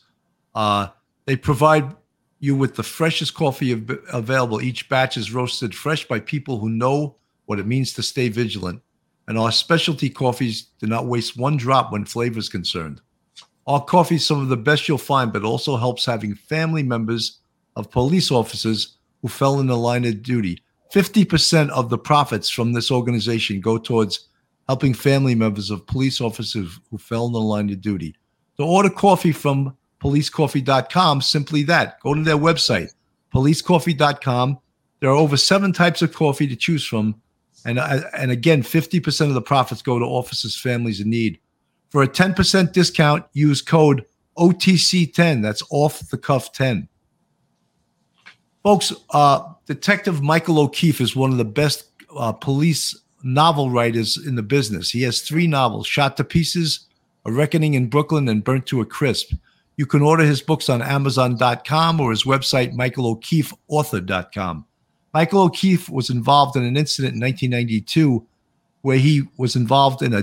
Uh, they provide you with the freshest coffee av- available. Each batch is roasted fresh by people who know what it means to stay vigilant and our specialty coffees do not waste one drop when flavor is concerned. Our coffee is some of the best you'll find, but also helps having family members of police officers who fell in the line of duty. 50% of the profits from this organization go towards helping family members of police officers who fell in the line of duty. To order coffee from policecoffee.com, simply that. Go to their website, policecoffee.com. There are over seven types of coffee to choose from and, uh, and again, 50% of the profits go to officers' families in need. For a 10% discount, use code OTC10. That's off the cuff 10. Folks, uh, Detective Michael O'Keefe is one of the best uh, police novel writers in the business. He has three novels Shot to Pieces, A Reckoning in Brooklyn, and Burnt to a Crisp. You can order his books on Amazon.com or his website, michaelo'keefeauthor.com. Michael O'Keefe was involved in an incident in 1992 where he was involved in a,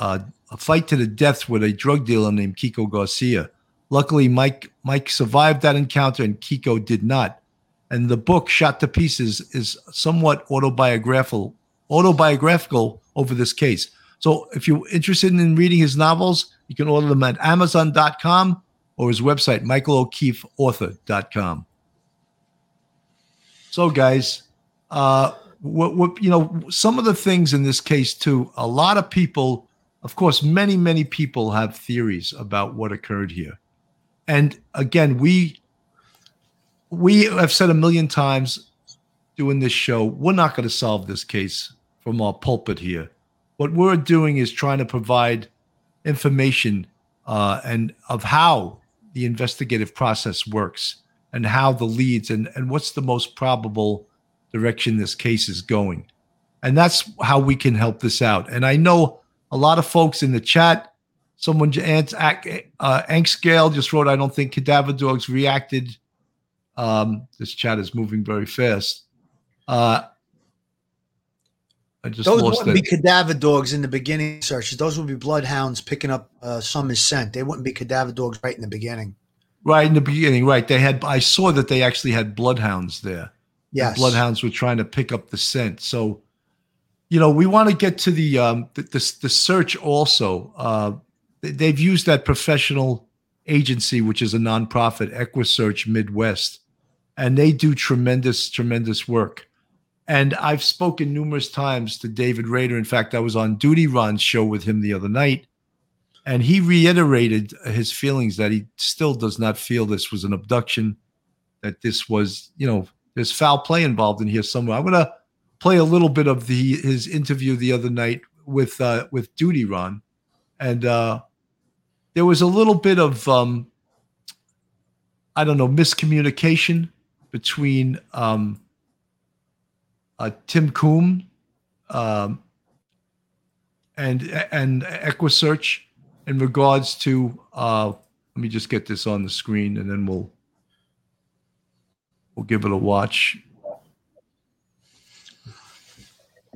a fight to the death with a drug dealer named Kiko Garcia. Luckily, Mike Mike survived that encounter, and Kiko did not. And the book, Shot to Pieces, is somewhat autobiographical autobiographical over this case. So, if you're interested in reading his novels, you can order them at Amazon.com or his website, MichaelO'KeefeAuthor.com. So, guys, uh, what, what, you know, some of the things in this case too. A lot of people, of course, many many people have theories about what occurred here, and again, we we have said a million times doing this show, we're not going to solve this case from our pulpit here. What we're doing is trying to provide information uh, and of how the investigative process works and how the leads and, and what's the most probable direction this case is going. And that's how we can help this out. And I know a lot of folks in the chat, someone, uh, Ankscale just wrote, I don't think cadaver dogs reacted. Um, this chat is moving very fast. Uh, I just those lost wouldn't be cadaver dogs in the beginning searches. Those would be bloodhounds picking up uh, some scent. They wouldn't be cadaver dogs right in the beginning. Right in the beginning, right? They had. I saw that they actually had bloodhounds there. Yes, the bloodhounds were trying to pick up the scent. So, you know, we want to get to the um, the, the, the search also. Uh, they've used that professional agency, which is a nonprofit, EquuSearch Midwest, and they do tremendous, tremendous work. And I've spoken numerous times to David Rader. In fact, I was on Duty Ron's show with him the other night, and he reiterated his feelings that he still does not feel this was an abduction, that this was, you know, there's foul play involved in here somewhere. I'm gonna play a little bit of the his interview the other night with uh, with Duty Ron, and uh, there was a little bit of um, I don't know miscommunication between um, uh, Tim Coombe um, and and EquiSearch in regards to. Uh, let me just get this on the screen, and then we'll we'll give it a watch.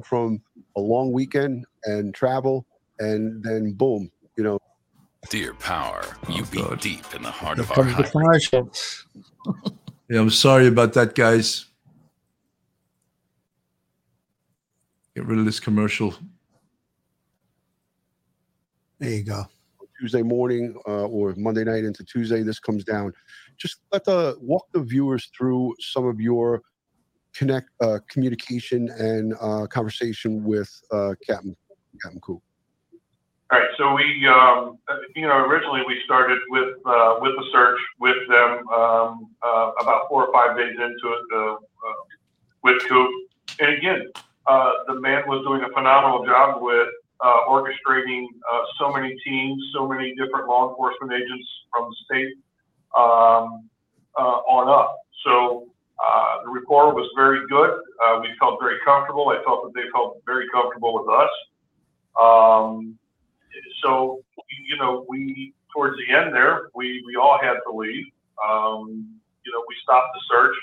From a long weekend and travel, and then boom, you know. Dear Power, you Oh, be deep in the heart Here of our comes the high commercial. Yeah, I'm sorry about that, guys. Get rid of this commercial. There you go. Tuesday morning uh, or Monday night into Tuesday, this comes down. Just let the walk the viewers through some of your connect uh, communication and uh, conversation with uh, Captain Captain Coop. All right, so we, um, you know, originally we started with uh, with the search with them um, uh, about four or five days into it uh, uh, with Coop, and again, uh, the man was doing a phenomenal job with uh, orchestrating uh, so many teams, so many different law enforcement agents from the state um, uh, on up. So uh, the rapport was very good. We felt very comfortable. I felt that they felt very comfortable with us. Um, so you know, we towards the end there, we we all had to leave. Um, you know, we stopped the search,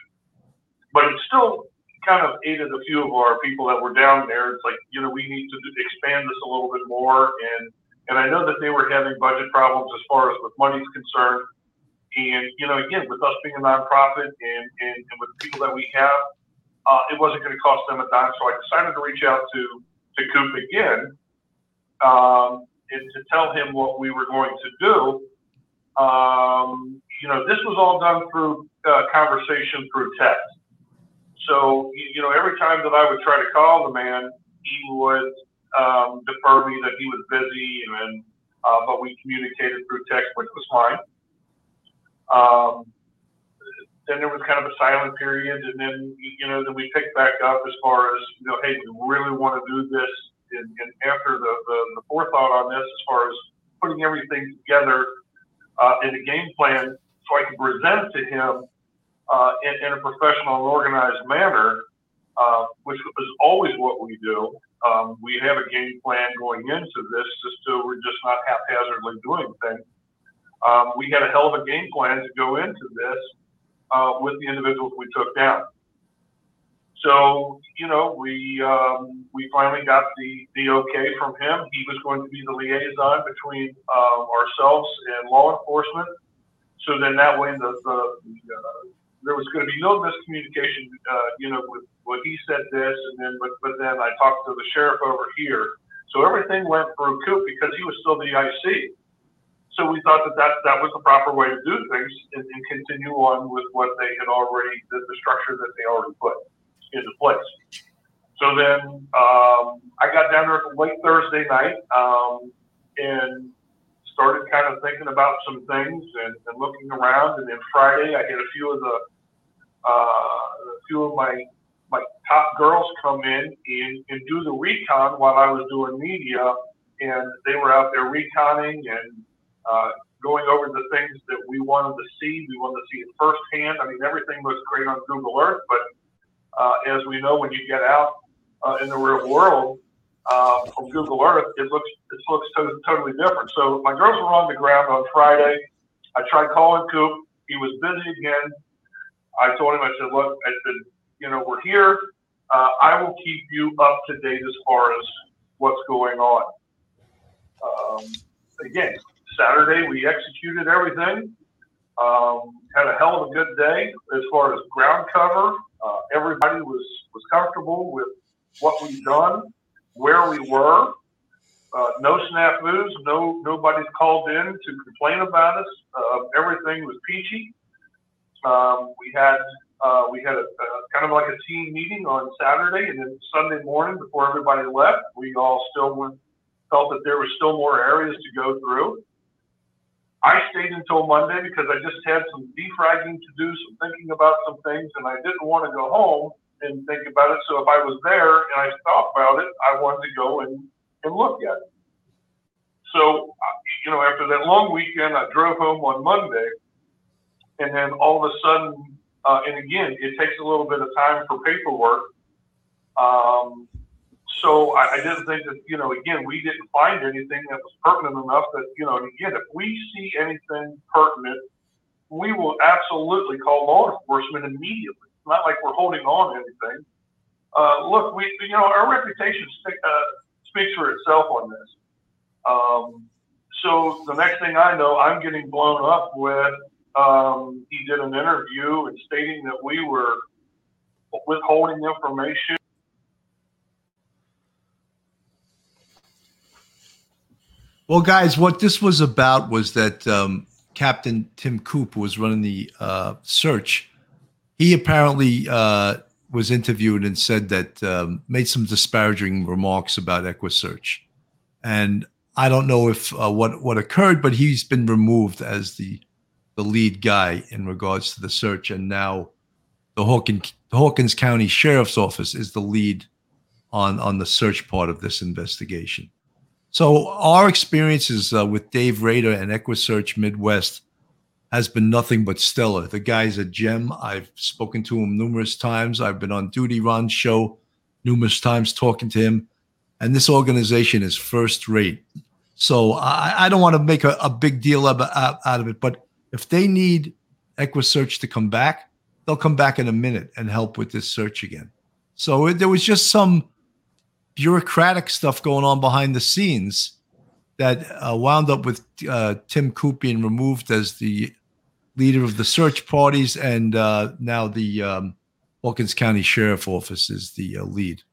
but it still kind of aided a few of our people that were down there. It's like you know, we need to expand this a little bit more, and and I know that they were having budget problems as far as with money's concerned. And you know, again, with us being a nonprofit and and, and with the people that we have, uh, it wasn't going to cost them a dime. So I decided to reach out to to Coop again um, and to tell him what we were going to do. Um, you know, this was all done through uh, conversation through text. So, you, you know, every time that I would try to call the man, he would um, defer me that he was busy, and uh, but we communicated through text, which was fine. Um, then there was kind of a silent period, and then you know, then we picked back up as far as you know, hey, we really want to do this and, and after the, the, the forethought on this, as far as putting everything together uh, in a game plan, so I can present to him uh, in, in a professional and organized manner, uh, which is always what we do. Um, we have a game plan going into this, just so we're just not haphazardly doing things. Um, we had a hell of a game plan to go into this uh, with the individuals we took down. So, you know, we um, we finally got the, the okay from him. He was going to be the liaison between uh, ourselves and law enforcement. So then that way, the, the, the uh, there was going to be no miscommunication. Uh, you know, with what he said this, and then but but then I talked to the sheriff over here. So everything went through Coop because he was still the IC. So we thought that that, that was the proper way to do things and, and continue on with what they had already, the, the structure that they already put into place. So then um, I got down there late Thursday night um, and started kind of thinking about some things and, and looking around. And then Friday, I had a few of the uh, a few of my my top girls come in and, and do the recon while I was doing media, and they were out there reconning and uh, going over the things that we wanted to see. We wanted to see it firsthand. I mean, everything looks great on Google Earth, but uh, as we know, when you get out uh, in the real world uh, from Google Earth, it looks it looks to- totally different. So my girls were on the ground on Friday. I tried calling Coop. He was busy again. I told him, I said, look, I said, you know, we're here. Uh, I will keep you up to date as far as what's going on. Um, again, Saturday we executed everything. Um, had a hell of a good day as far as ground cover. Uh, everybody was was comfortable with what we've done, where we were. Uh, no snafus. No nobody's called in to complain about us. Uh, everything was peachy. Um, we had uh, we had a, a kind of like a team meeting on Saturday, and then Sunday morning before everybody left, we all still went, felt that there was still more areas to go through. I stayed until Monday because I just had some defragging to do, some thinking about some things, and I didn't want to go home and think about it. So if I was there and I thought about it, I wanted to go and, and look at it. So, uh, you know, after that long weekend, I drove home on Monday, and then all of a sudden, uh, and again, it takes a little bit of time for paperwork. Um, so I, I didn't think that, you know, again, we didn't find anything that was pertinent enough that, you know, and again, if we see anything pertinent, we will absolutely call law enforcement immediately. Not like we're holding on to anything. Uh, look, we, you know, our reputation stick, uh, speaks for itself on this. Um, so the next thing I know, I'm getting blown up with. Um, he did an interview and stating that we were withholding information. Well, guys, what this was about was that um, Captain Tim Coop was running the uh, search. He apparently uh, was interviewed and said that um, made some disparaging remarks about EquuSearch, and I don't know if uh, what what occurred, but he's been removed as the the lead guy in regards to the search, and now the Hawkins, Hawkins County Sheriff's Office is the lead on on the search part of this investigation. So our experiences uh, with Dave Rader and EquuSearch Midwest has been nothing but stellar. The guy's a gem. I've spoken to him numerous times. I've been on Duty Ron's show numerous times talking to him, and this organization is first rate. So I, I don't want to make a, a big deal out, out of it, but if they need EquuSearch to come back, they'll come back in a minute and help with this search again. So it, there was just some bureaucratic stuff going on behind the scenes that uh, wound up with uh, Tim being removed as the leader of the search parties, and uh, now the um, Hawkins County Sheriff Office is the uh, lead.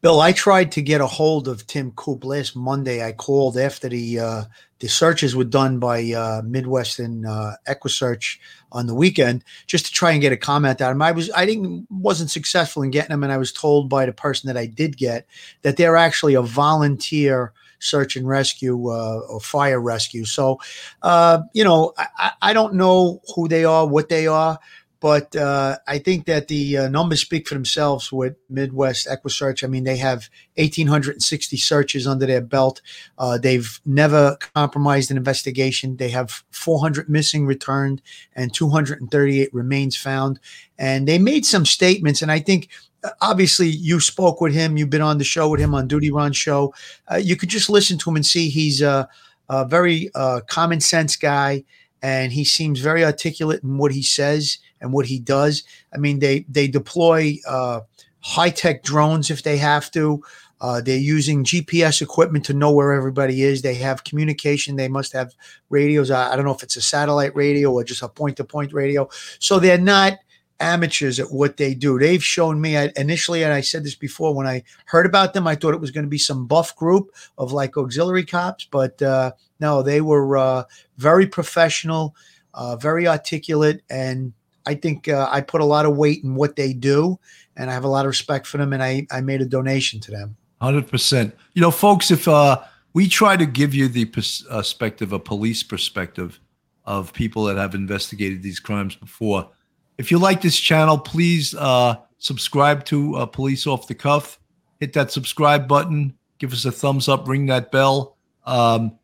Bill, I tried to get a hold of Tim Coop last Monday. I called after the uh, the searches were done by uh, Midwestern uh, EquuSearch on the weekend, just to try and get a comment out of him. I was I didn't wasn't successful in getting him, and I was told by the person that I did get that they're actually a volunteer search and rescue uh, or fire rescue. So, uh, you know, I, I don't know who they are, what they are. But uh, I think that the uh, numbers speak for themselves with Midwest EquuSearch. I mean, they have 1,860 searches under their belt. Uh, they've never compromised an investigation. They have 400 missing returned and 238 remains found. And they made some statements, and I think obviously you spoke with him. You've been on the show with him on Duty Ron show. Uh, you could just listen to him and see he's a, a very uh, common sense guy, and he seems very articulate in what he says and what he does. I mean, they they deploy uh, high tech drones if they have to. Uh, they're using GPS equipment to know where everybody is. They have communication. They must have radios. I, I don't know if it's a satellite radio or just a point to point radio. So they're not amateurs at what they do. They've shown me I, initially, and I said this before, when I heard about them, I thought it was going to be some buff group of like auxiliary cops, but uh, no, they were uh, very professional, uh, very articulate, and I think uh, I put a lot of weight in what they do, and I have a lot of respect for them, and I, I made a donation to them. Hundred percent. You know, folks, if uh, we try to give you the perspective, a police perspective of people that have investigated these crimes before, If you like this channel, please uh, subscribe to uh, Police Off the Cuff. Hit that subscribe button. Give us a thumbs up. Ring that bell. Um,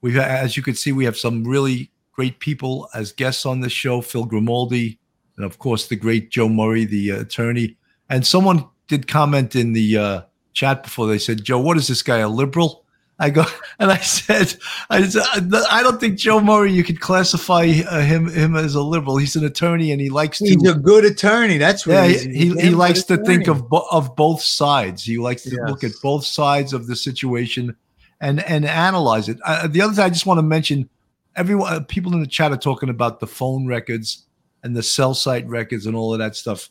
we, as you can see, we have some really great people as guests on this show. Phil Grimaldi, and of course the great Joe Murray, the uh, attorney. And someone did comment in the uh, chat before. They said, "Joe, what is this guy? A liberal?" I go and I said, I, said, I don't think Joe Murray you could classify uh, him him as a liberal. He's an attorney and he likes to He's to. a good attorney. That's what Yeah, he he, he, he likes to think of bo- of both sides. He likes to look at both sides of the situation and and analyze it. Uh, the other thing I just want to mention, everyone, uh, people in the chat are talking about the phone records and the cell site records and all of that stuff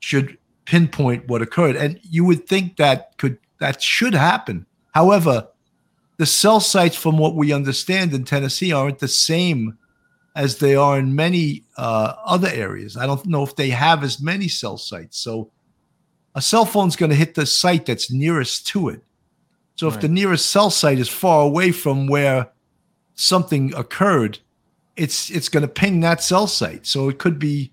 should pinpoint what occurred, and you would think that could that should happen. However, the cell sites, from what we understand in Tennessee, aren't the same as they are in many uh, other areas. I don't know if they have as many cell sites. So a cell phone's going to hit the site that's nearest to it. So if the nearest cell site is far away from where something occurred, it's it's going to ping that cell site. So it could be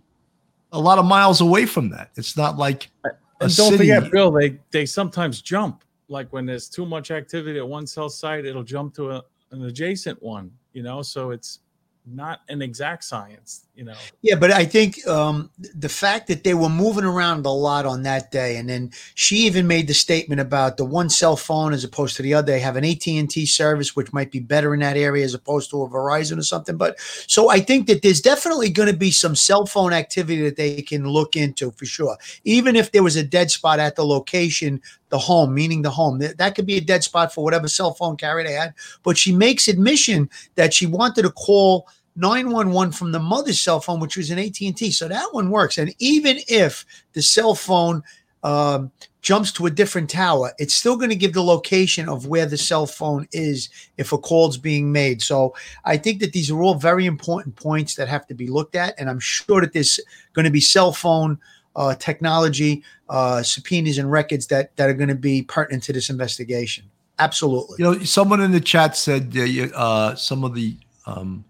a lot of miles away from that. It's not like a And don't city- forget, Bill, they they sometimes jump. Like when there's too much activity at one cell site, it'll jump to a, an adjacent one. You know, so it's not an exact science. You know, Yeah, but I think um, the fact that they were moving around a lot on that day, and then she even made the statement about the one cell phone as opposed to the other. They have an AT and T service, which might be better in that area as opposed to a Verizon or something. But so I think that there's definitely going to be some cell phone activity that they can look into for sure. Even if there was a dead spot at the location, the home, meaning the home, that, that could be a dead spot for whatever cell phone carrier they had. But she makes admission that she wanted to call 911 from the mother's cell phone, which was an AT&T. So that one works. And even if the cell phone um, jumps to a different tower, it's still going to give the location of where the cell phone is if a call's being made. So I think that these are all very important points that have to be looked at. And I'm sure that there's going to be cell phone uh, technology, uh, subpoenas and records that, that are going to be pertinent to this investigation. Absolutely. You know, someone in the chat said uh, some of the um,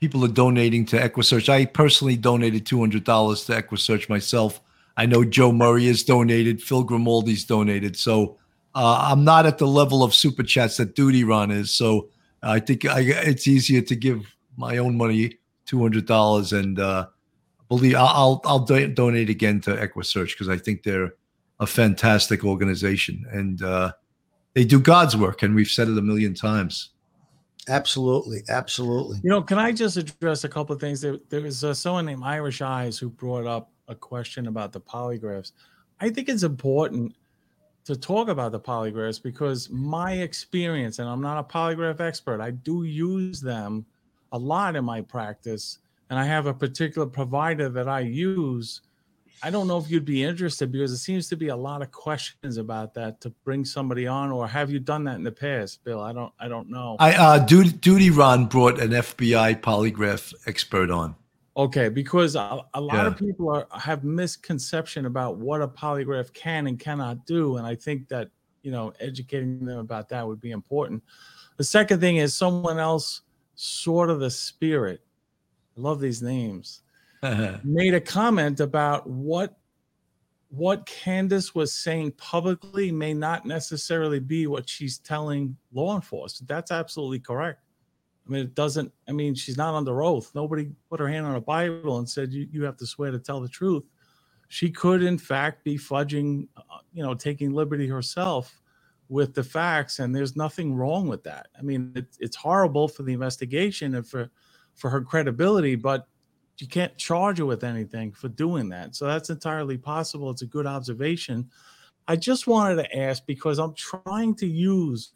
people are donating to EquuSearch. I personally donated two hundred dollars to EquuSearch myself. I know Joe Murray has donated. Phil Grimaldi's donated. So uh, I'm not at the level of super chats that Duty Ron is. So I think I, it's easier to give my own money two hundred dollars and uh, believe I'll I'll, I'll do- donate again to EquuSearch because I think they're a fantastic organization and. Uh, they do God's work, and we've said it a million times. Absolutely. Absolutely. you know. Can I just address a couple of things? There, there was uh, someone named Irish Eyes who brought up a question about the polygraphs. I think it's important to talk about the polygraphs because my experience, and I'm not a polygraph expert, I do use them a lot in my practice, and I have a particular provider that I use. I don't know if you'd be interested because it seems to be a lot of questions about that to bring somebody on, or have you done that in the past, Bill? I don't, I don't know. I uh, Duty, Duty Ron brought an FBI polygraph expert on. Okay, because a, a lot of people are have misconception about what a polygraph can and cannot do, and I think that you know educating them about that would be important. The second thing is someone else, sort of the spirit. I love these names. Made a comment about what what Candace was saying publicly may not necessarily be what she's telling law enforcement. That's absolutely correct. I mean, it doesn't, I mean, she's not under oath. Nobody put her hand on a Bible and said, you, you have to swear to tell the truth. She could, in fact, be fudging, uh, you know, taking liberty herself with the facts. And there's nothing wrong with that. I mean, it, it's horrible for the investigation and for, for her credibility, but you can't charge her with anything for doing that. So that's entirely possible. It's a good observation. I just wanted to ask because I'm trying to use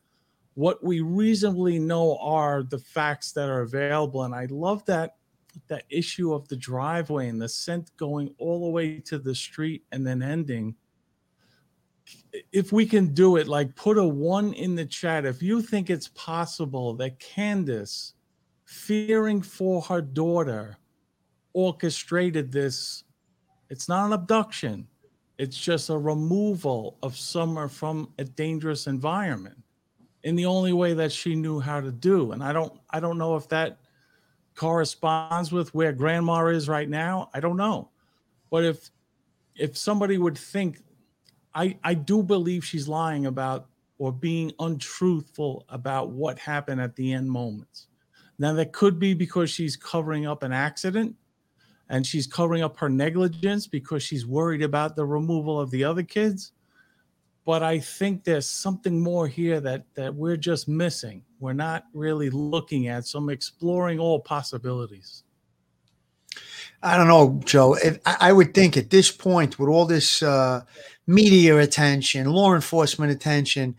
what we reasonably know are the facts that are available. And I love that that issue of the driveway and the scent going all the way to the street and then ending. If we can do it, like put a one in the chat. If you think it's possible that Candace, fearing for her daughter, orchestrated this, it's not an abduction. It's just a removal of summer from a dangerous environment in the only way that she knew how to do. And I don't I don't know if that corresponds with where grandma is right now, I don't know. But if if somebody would think I I do believe she's lying about or being untruthful about what happened at the end moments. Now that could be because she's covering up an accident and she's covering up her negligence because she's worried about the removal of the other kids. But I think there's something more here that that we're just missing. We're not really looking at, so I'm exploring all possibilities. I don't know, Joe. I would think at this point, with all this uh, media attention, law enforcement attention,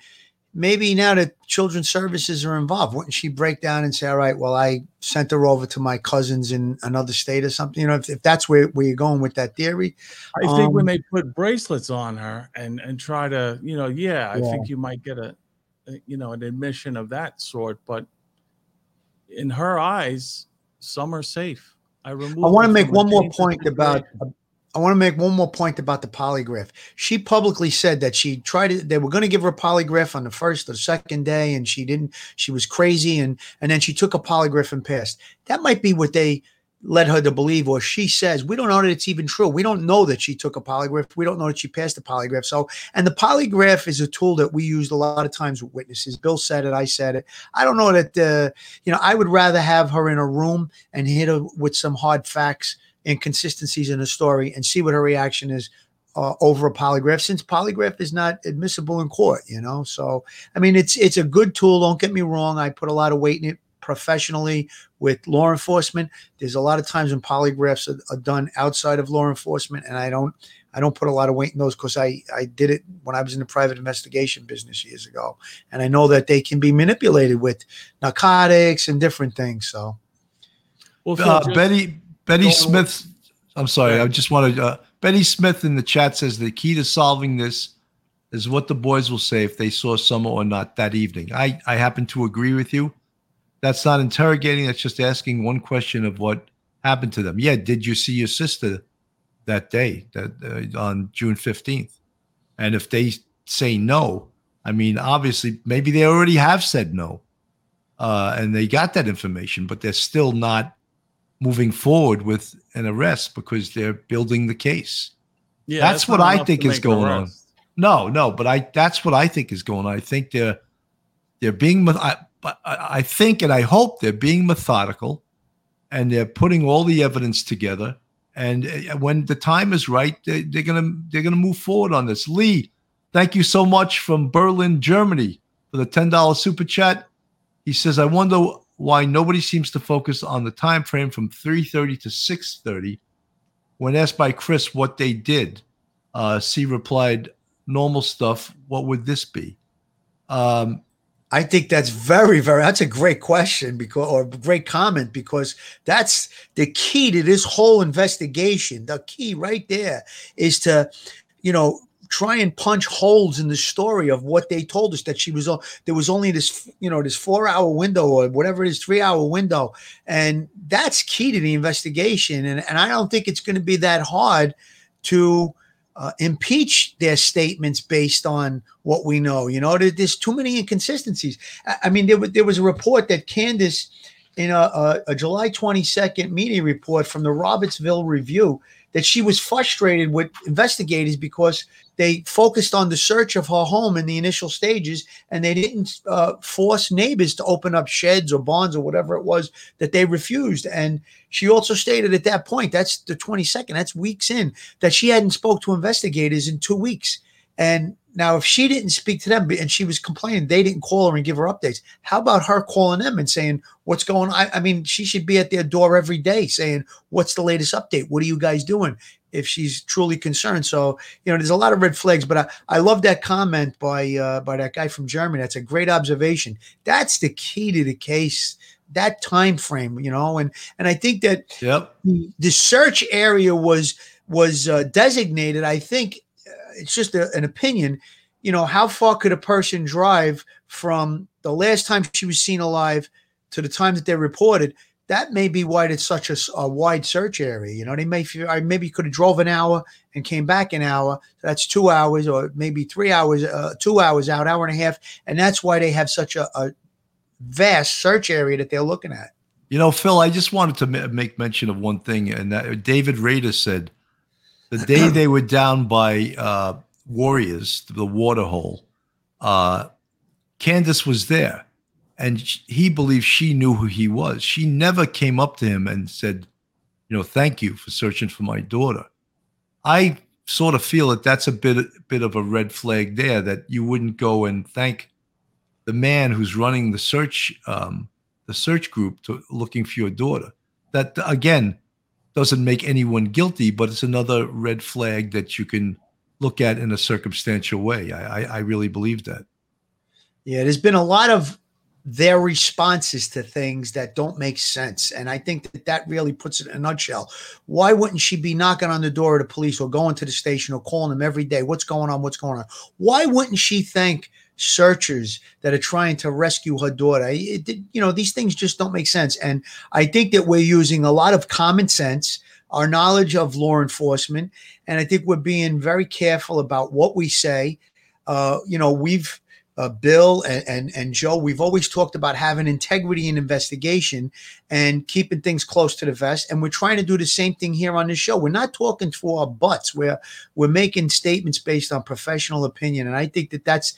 maybe now that children's services are involved, wouldn't she break down and say, "All right, well, I sent her over to my cousins in another state or something"? You know, if, if that's where, where you're going with that theory, I think when Um, they put bracelets on her and and try to, you know, yeah, I Yeah. think you might get a, a- you know, an admission of that sort. But in her eyes, some are safe. I. I want to make one more point about. I want to make one more point about the polygraph. She publicly said that she tried it. They were going to give her a polygraph on the first or second day, and she didn't. She was crazy, and and then she took a polygraph and passed. That might be what they led her to believe, or she says. We don't know that it's even true. We don't know that she took a polygraph. We don't know that she passed the polygraph. So, and the polygraph is a tool that we used a lot of times with witnesses. Bill said it. I said it. I don't know that. Uh, you know, I would rather have her in a room and hit her with some hard facts inconsistencies in the story and see what her reaction is uh, over a polygraph since polygraph is not admissible in court you know? So i mean it's it's a good tool don't get me wrong i put a lot of weight in it professionally with law enforcement. There's a lot of times when polygraphs are, are done outside of law enforcement and i don't i don't put a lot of weight in those because i i did it when i was in the private investigation business years ago. And i know that they can be manipulated with narcotics and different things so. Well, Uh, Betty Betty Smith. I'm sorry. I just want to. Uh, Betty Smith in the chat says the key to solving this is what the boys will say if they saw Summer or not that evening. I I happen to agree with you. That's not interrogating. That's just asking one question of what happened to them. Yeah, did you see your sister that day that uh, on June 15th? And if they say no, I mean, obviously, maybe they already have said no, uh, and they got that information, but they're still not moving forward with an arrest because they're building the case. yeah, that's what I think is going on. No, no, but I that's what I think is going on. I think they're they're being I, I think and I hope they're being methodical and they're putting all the evidence together and uh, when the time is right they, they're going to they're going to move forward on this. Lee, thank you so much from Berlin, Germany for the $10 super chat. He says I wonder why nobody seems to focus on the time frame from 3:30 to 6:30 when asked by Chris what they did. Uh, C replied, normal stuff. What would this be? Um, I think that's very, very. That's a great question because, or great comment because that's the key to this whole investigation. The key right there is to, you know, try and punch holes in the story of what they told us that she was. There was only this, you know, this four-hour window or whatever it is, three-hour window, and that's key to the investigation. And and I don't think it's going to be that hard to uh, impeach their statements based on what we know. You know, there, there's too many inconsistencies. I, I mean, there, was there was a report that Candace, in a, a, a July 22nd media report from the Rogersville Review, that she was frustrated with investigators because they focused on the search of her home in the initial stages and they didn't uh, force neighbors to open up sheds or barns or whatever it was that they refused. And she also stated at that point, that's the 22nd, that's weeks in, that she hadn't spoke to investigators in two weeks. And now, if she didn't speak to them and she was complaining they didn't call her and give her updates, how about her calling them and saying, What's going on? I, I mean, she should be at their door every day saying, What's the latest update? What are you guys doing? If she's truly concerned. So, you know, there's a lot of red flags, but I, I love that comment by uh, by that guy from Germany. That's a great observation. That's the key to the case, that time frame, you know, and and I think that yep. the, the search area was was uh, designated. I think uh, it's just a, an opinion. You know, how far could a person drive from the last time she was seen alive to the time that they reported? That may be why it's such a wide search area. You know, they may feel, I maybe could have drove an hour and came back an hour. That's two hours, or maybe three hours, uh, two hours out, hour and a half, and that's why they have such a, a vast search area that they're looking at. You know, Phil, I just wanted to ma- make mention of one thing, and that David Rader said the day they were down by uh, Warriors, the water hole, uh, Candace was there, and he believed she knew who he was. She never came up to him and said, "You know, thank you for searching for my daughter." I sort of feel that that's a bit bit of a red flag there that you wouldn't go and thank the man who's running the search um, the search group to looking for your daughter. That again doesn't make anyone guilty, but it's another red flag that you can look at in a circumstantial way. I, I, I really believe that. Yeah, there's been a lot of their responses to things that don't make sense. And I think that that really puts it in a nutshell. Why wouldn't she be knocking on the door of the police or going to the station or calling them every day? What's going on? What's going on? Why wouldn't she thank searchers that are trying to rescue her daughter? It, it, you know, these things just don't make sense. And I think that we're using a lot of common sense, our knowledge of law enforcement, and I think we're being very careful about what we say. Uh, you know, we've uh, Bill and, and and Joe, we've always talked about having integrity in investigation and keeping things close to the vest. And we're trying to do the same thing here on this show. We're not talking for our butts. We're we're making statements based on professional opinion. And I think that that's.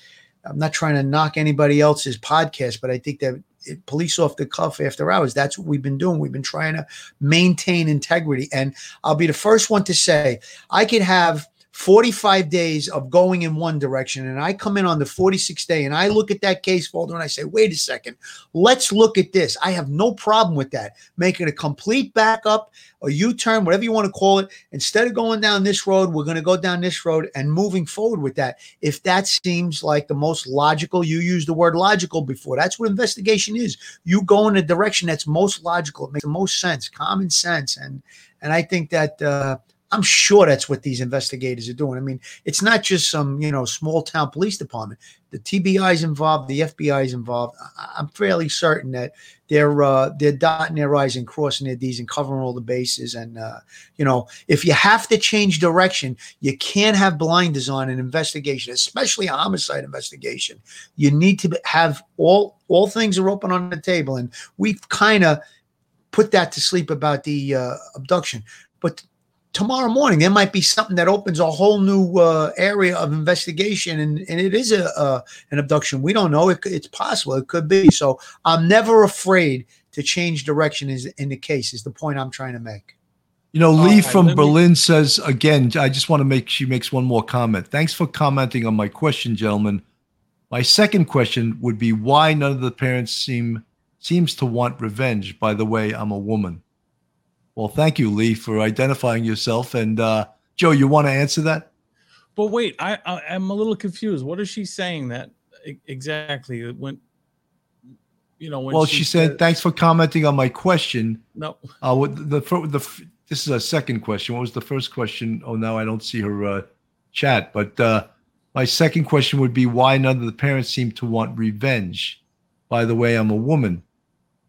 I'm not trying to knock anybody else's podcast, but I think that police off the cuff after hours. That's what we've been doing. We've been trying to maintain integrity. And I'll be the first one to say I could have 45 days of going in one direction and I come in on the 46th day and I look at that case folder and I say, wait a second, let's look at this. I have no problem with that. Making a complete backup, a U turn, whatever you want to call it. Instead of going down this road, we're going to go down this road and moving forward with that. If that seems like the most logical, you used the word logical before. That's what investigation is. You go in a direction that's most logical. It makes the most sense, common sense. And and I think that uh, I'm sure that's what these investigators are doing. I mean, it's not just some, you know, small town police department. The TBI is involved, the FBI is involved. I'm fairly certain that they're uh, they're dotting their i's and crossing their d's and covering all the bases. And uh, you know, if you have to change direction, you can't have blinders on an investigation, especially a homicide investigation. You need to have all all things are open on the table, and we've kind of put that to sleep about the uh, abduction, but tomorrow morning there might be something that opens a whole new uh, area of investigation and, and it is a, a an abduction we don't know it, it's possible it could be so i'm never afraid to change direction is in the case is the point i'm trying to make You know, Lee right, from let me- Berlin says again, I just want to make she makes one more comment. Thanks for commenting on my question, gentlemen. My second question would be why none of the parents seem seems to want revenge. By the way, I'm a woman. Well, thank you, Lee, for identifying yourself. And uh, Joe, you want to answer that? But wait, I, I I'm a little confused. What is she saying that exactly? When you know when well, she, said, "Thanks for commenting on my question." no. Uh, the, the the this is a second question. What was the first question? Oh, now I don't see her uh, chat. But uh, my second question would be why none of the parents seem to want revenge. By the way, I'm a woman.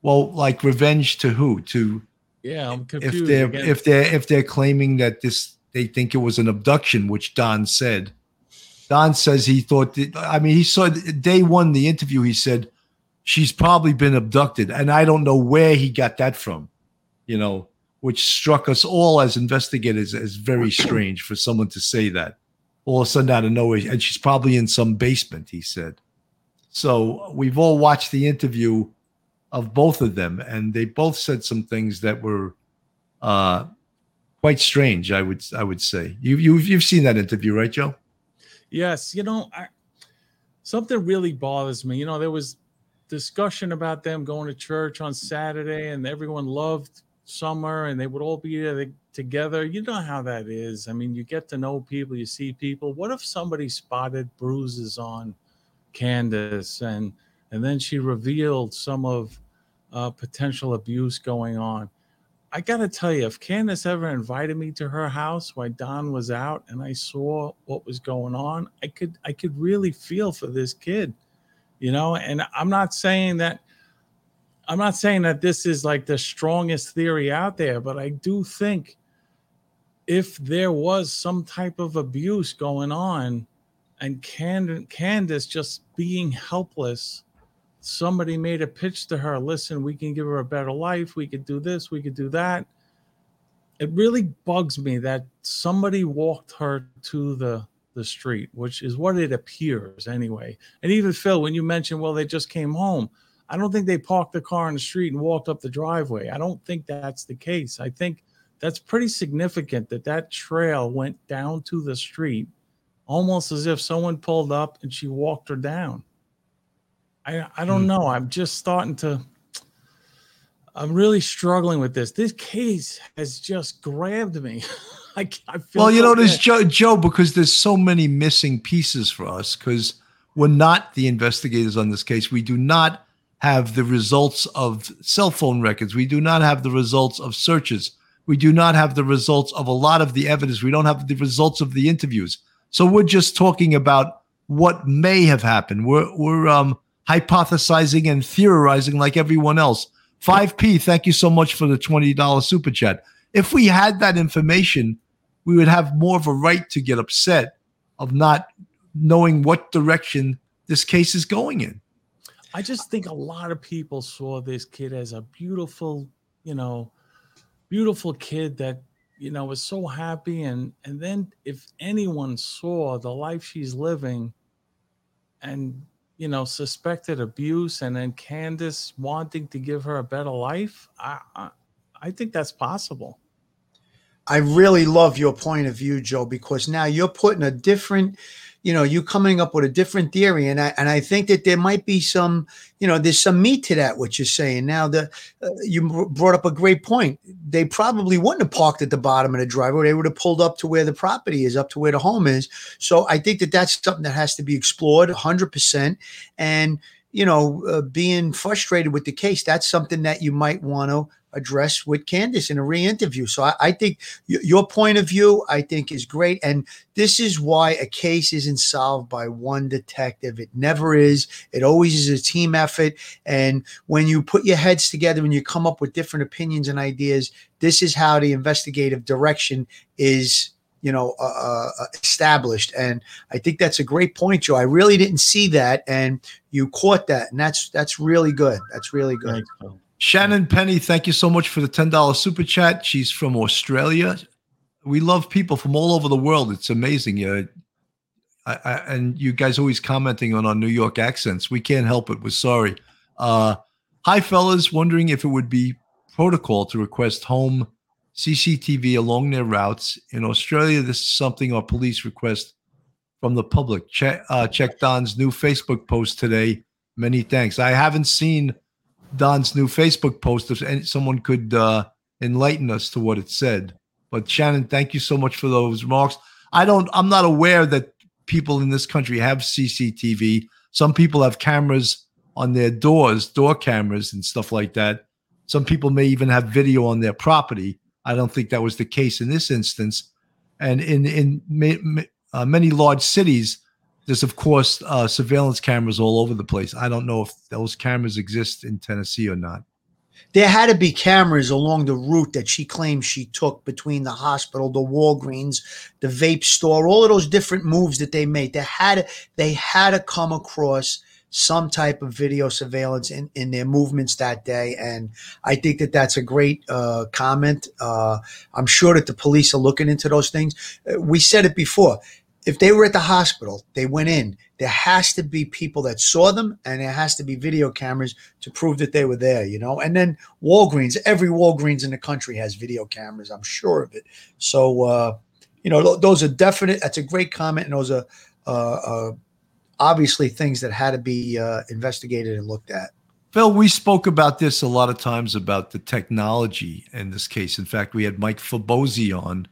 Well, like revenge to who? To Yeah, I'm confused. if they're again. if they're if they're claiming that this they think it was an abduction, which Don said. Don says he thought. That, I mean, he saw day one the interview. He said she's probably been abducted, and I don't know where he got that from. You know, which struck us all as investigators as very strange for someone to say that all of a sudden out of nowhere. And she's probably in some basement. He said. So we've all watched the interview of both of them, and they both said some things that were uh, quite strange. I would I would say you you you've seen that interview, right, Joe? Yes, you know, I, something really bothers me. You know, there was discussion about them going to church on Saturday, and everyone loved summer, and they would all be together. You know how that is. I mean, you get to know people, you see people. What if somebody spotted bruises on Candace, and and then she revealed some of uh, potential abuse going on? I got to tell you, if Candace ever invited me to her house while Don was out and I saw what was going on, I could I could really feel for this kid, you know. And I'm not saying that I'm not saying that this is like the strongest theory out there, but I do think if there was some type of abuse going on and Cand- Candace just being helpless somebody made a pitch to her listen we can give her a better life. We could do this we could do that. It really bugs me that somebody walked her to the the street which is what it appears anyway. And even phil when you mentioned well they just came home i don't think they parked the car in the street and walked up the driveway. I don't think that's the case. I think that's pretty significant that that trail went down to the street almost as if someone pulled up and she walked her down I I don't Hmm. know. I'm just starting to. I'm really struggling with this. This case has just grabbed me. I, I feel Well, you so know, there's. Joe, Joe, because there's so many missing pieces for us because we're not the investigators on this case. We do not have the results of cell phone records. We do not have the results of searches. We do not have the results of a lot of the evidence. We don't have the results of the interviews. So we're just talking about what may have happened. We're we're um, hypothesizing and theorizing like everyone else. 5P, thank you so much for the $20 super chat. If we had that information, we would have more of a right to get upset of not knowing what direction this case is going in. I just think a lot of people saw this kid as a beautiful, you know, beautiful kid that you know was so happy and and then if anyone saw the life she's living and you know suspected abuse and then Candace wanting to give her a better life, I I, I think that's possible. I really love your point of view, Joe, because now you're putting a different, you know, you coming up with a different theory, and I and I think that there might be some, you know, there's some meat to that what you're saying. Now, the uh, you brought up a great point. They probably wouldn't have parked at the bottom of the driveway; they would have pulled up to where the property is, up to where the home is. So I think that that's something that has to be explored 100. percent And you know, uh, being frustrated with the case, that's something that you might want to address with Candace in a re-interview. So I, I think y- your point of view, I think, is great. And this is why a case isn't solved by one detective. It never is. It always is a team effort. And when you put your heads together and you come up with different opinions and ideas, this is how the investigative direction is. You know, uh, uh, established, and I think that's a great point, Joe. I really didn't see that, and you caught that, and that's that's really good. That's really good. Thanks. Shannon Penny, thank you so much for the $10 super chat. She's from Australia. We love people from all over the world. It's amazing. Uh, I, I, and you guys always commenting on our New York accents. We can't help it. We're sorry. Uh, hi, fellas. Wondering if it would be protocol to request home CCTV along their routes. In Australia, this is something our police request from the public. Check, uh, check Don's new Facebook post today. Many thanks. I haven't seen Don's new Facebook post. If any, someone could uh, enlighten us to what it said. But Shannon, thank you so much for those remarks. I don't. I'm not aware that people in this country have CCTV. Some people have cameras on their doors, door cameras and stuff like that. Some people may even have video on their property. I don't think that was the case in this instance. And in in ma- ma- uh, many large cities, there's of course uh, surveillance cameras all over the place. I don't know if those cameras exist in Tennessee or not. There had to be cameras along the route that she claims she took between the hospital, the Walgreens, the vape store, all of those different moves that they made. They had they had to come across some type of video surveillance in, in their movements that day. And I think that that's a great uh, comment. Uh, I'm sure that the police are looking into those things. Uh, we said it before. If they were at the hospital, they went in. There has to be people that saw them, and there has to be video cameras to prove that they were there. You know, and then Walgreens. Every Walgreens in the country has video cameras. I'm sure of it. So, uh, you know, those are definite. That's a great comment, and those are uh, uh, obviously things that had to be uh, investigated and looked at. Phil, we spoke about this a lot of times about the technology in this case. In fact, we had Mike Fabosi on,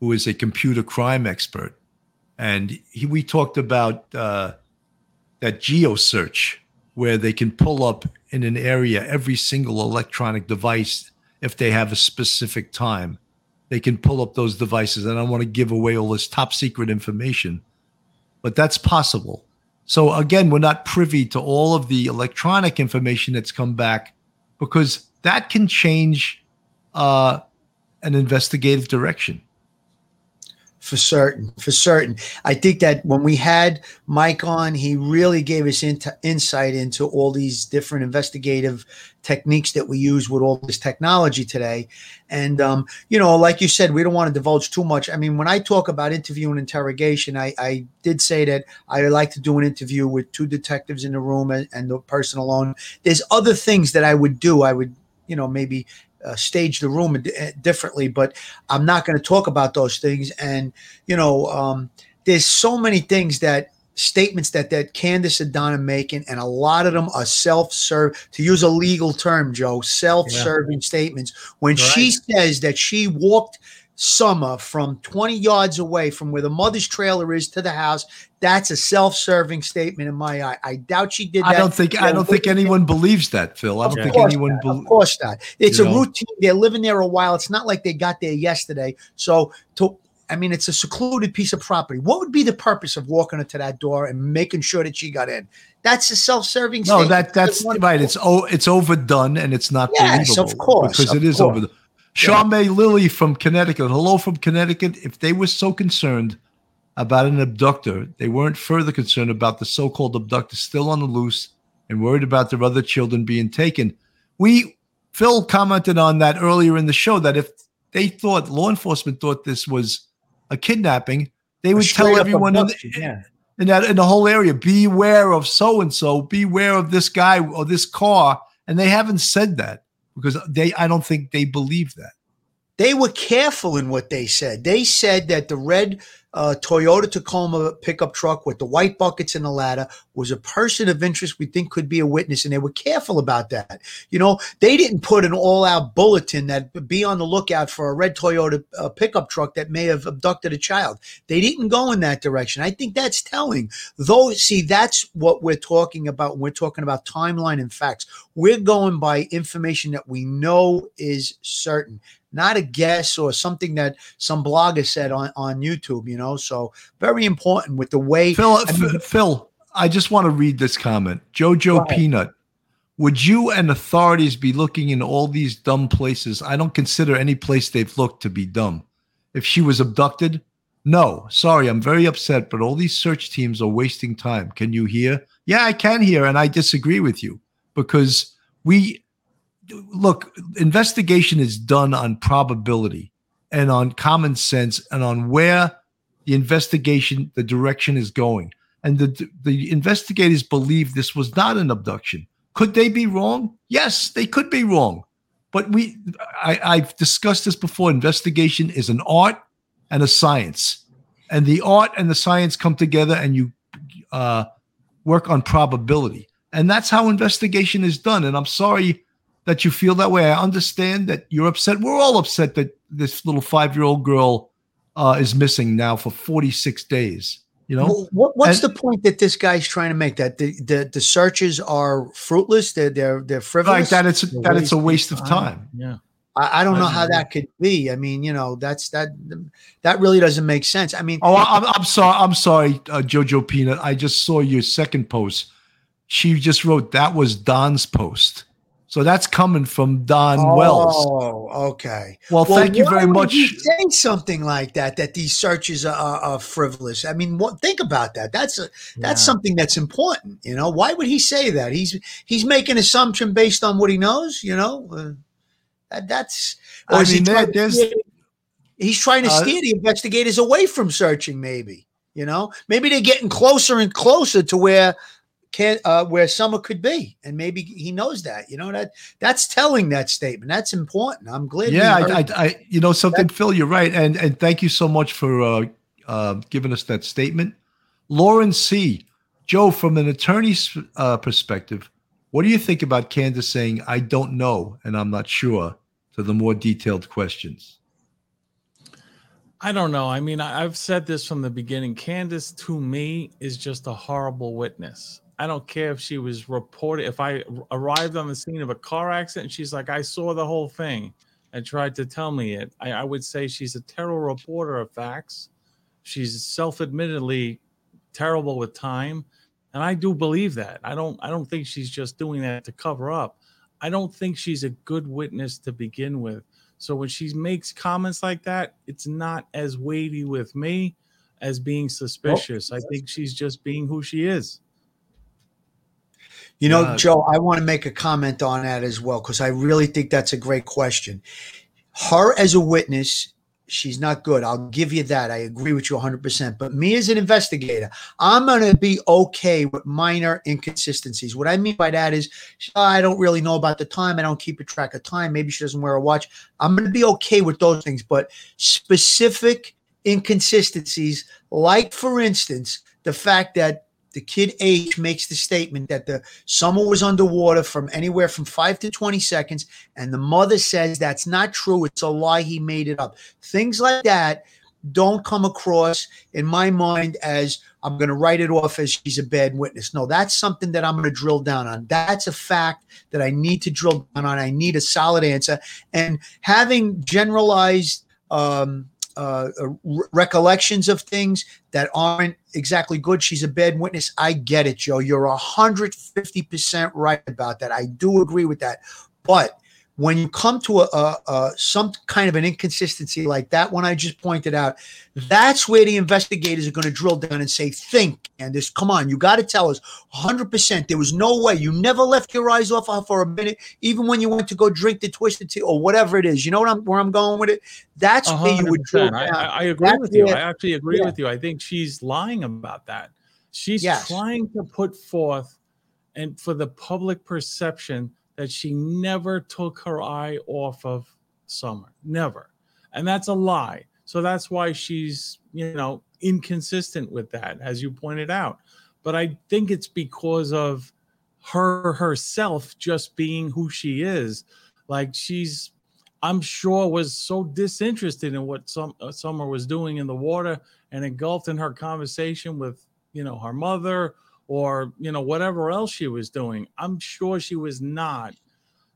who is a computer crime expert, and he, we talked about uh, that geo search where they can pull up in an area every single electronic device if they have a specific time. They can pull up those devices. And I want to give away all this top secret information, but that's possible. So again, we're not privy to all of the electronic information that's come back because that can change uh, an investigative direction. For certain, for certain. I think that when we had Mike on, he really gave us into insight into all these different investigative techniques that we use with all this technology today. And um, you know, like you said, we don't want to divulge too much. I mean, when I talk about interview and interrogation, I, I did say that I like to do an interview with two detectives in the room and, and the person alone. There's other things that I would do. I would, you know, maybe uh, stage the room d- differently, but I'm not going to talk about those things. And you know, um, there's so many things that statements that that Candace and Donna making, and a lot of them are self-serve. To use a legal term, Joe, self-serving statements. When she says that she walked Summer from 20 yards away from where the mother's trailer is to the house, that's a self-serving statement in my eye. I doubt she did that. I don't think I don't think anyone believes that, Phil. I don't think anyone not. of course not. It's a know? routine. They're living there a while. It's not like they got there yesterday. So to I mean, it's a secluded piece of property. What would be the purpose of walking her to that door and making sure that she got in? That's a self-serving. No, statement. that that's right. It's oh, it's overdone and it's not Yes, believable. of course, because of it is course. overdone. Sean May Lilly from Connecticut. Hello from Connecticut. If they were so concerned about an abductor, they weren't further concerned about the so-called abductor still on the loose and worried about their other children being taken. We Phil commented on that earlier in the show that if they thought law enforcement thought this was a kidnapping, they would tell everyone in, abduction, yeah. in that in the whole area, beware of so and so, beware of this guy or this car, and they haven't said that because they I don't think they believe that. They were careful in what they said. They said that the red uh, Toyota Tacoma pickup truck with the white buckets and the ladder was a person of interest we think could be a witness, and they were careful about that. You know, they didn't put an all-out bulletin that be on the lookout for a red Toyota uh, pickup truck that may have abducted a child. They didn't go in that direction. I think that's telling. Though, see, that's what we're talking about. We're talking about timeline and facts. We're going by information that we know is certain not a guess or something that some blogger said on, on YouTube, you. So very important with the way Phil, I mean- F- Phil, I just want to read this comment. Jojo Peanut, would you and authorities be looking in all these dumb places? I don't consider any place they've looked to be dumb. If she was abducted, no. Sorry, I'm very upset, but all these search teams are wasting time. Can you hear? Yeah, I can hear, and I disagree with you because we look, investigation is done on probability and on common sense and on where the investigation, the direction is going. And the the investigators believe this was not an abduction. Could they be wrong? Yes, they could be wrong. But we I, I've discussed this before. Investigation is an art and a science. And the art and the science come together and you uh, work on probability. And that's how investigation is done. And I'm sorry that you feel that way. I understand that you're upset. We're all upset that this little five year old girl uh, is missing now for 46 days. You know, Wh- what, what's and- the point that this guy's trying to make? That the the, the searches are fruitless. They're they're they're frivolous. like that it's It's a that it's a waste waste of of time. Yeah. I, I don't know how agree. that could be. I mean, you know, that's that that really doesn't make sense. I mean, Oh, I- I'm, I'm sorry. I'm sorry, uh, Jojo Peanut. I just saw your second post. She just wrote that was Don's post. So that's coming from Don Wells. Oh, okay. Well, thank you very much. you say something like that. That these searches are, are, are frivolous. I mean, what? Think about that. That's a that's Yeah. something that's important. You know, why would he say that? He's he's making assumption based on what he knows. You know, uh, that, that's. I is he mean, there- trying there's- steer- he's trying to Uh, steer the investigators away from searching. Maybe you know, maybe they're getting closer and closer to where can uh, where Summer could be, and maybe he knows that. You know that that's telling that statement. That's important. I'm glad. Yeah, heard I, I, I, you know something, Phil. You're right, and and thank you so much for uh, uh, giving us that statement, Lauren C. Joe, from an attorney's uh, perspective, what do you think about Candace saying "I don't know" and "I'm not sure" to the more detailed questions? I don't know. I mean, I've said this from the beginning. Candace, to me, is just a horrible witness. I don't care if she was reported, if I arrived on the scene of a car accident and she's like, I saw the whole thing and tried to tell me it. I, I would say she's a terrible reporter of facts. She's self admittedly terrible with time. And I do believe that. I don't I don't think she's just doing that to cover up. I don't think she's a good witness to begin with. So when she makes comments like that, it's not as weighty with me as being suspicious. I think she's just being who she is. You know, Uh, Joe, I want to make a comment on that as well because I really think that's a great question. Her as a witness, she's not good. I'll give you that. I agree with you 100%. But me as an investigator, I'm going to be okay with minor inconsistencies. What I mean by that is, "Oh, I don't really know about the time. I don't keep a track of time. Maybe she doesn't wear a watch. I'm going to be okay with those things. But specific inconsistencies, like for instance, the fact that the kid H makes the statement that the summer was underwater from anywhere from five to 20 seconds, and the mother says that's not true. It's a lie. He made it up. Things like that don't come across in my mind as I'm going to write it off as she's a bad witness. No, that's something that I'm going to drill down on. That's a fact that I need to drill down on. I need a solid answer. And having generalized um, uh, uh, re- recollections of things that aren't exactly good. She's a bad witness. I get it, Joe. You're 150% right about that. I do agree with that. But when you come to a, a, a some kind of an inconsistency like that one I just pointed out, that's where the investigators are going to drill down and say, "Think, and this. Come on, you got to tell us 100. percent There was no way you never left your eyes off her for a minute, even when you went to go drink the twisted tea or whatever it is. You know what I'm where I'm going with it. That's A where you would drill 100%. I, down. I, I agree That's with you. it. I actually agree Yeah. with you. I think she's lying about that. She's Yes. trying to put forth and for the public perception that she never took her eye off of Summer. Never. And that's a lie. So that's why she's, you know, inconsistent with that, as you pointed out. But I think it's because of her herself just being who she is. Like she's I'm sure was so disinterested in what some uh, Summer was doing in the water and engulfed in her conversation with you know her mother or you know whatever else she was doing. I'm sure she was not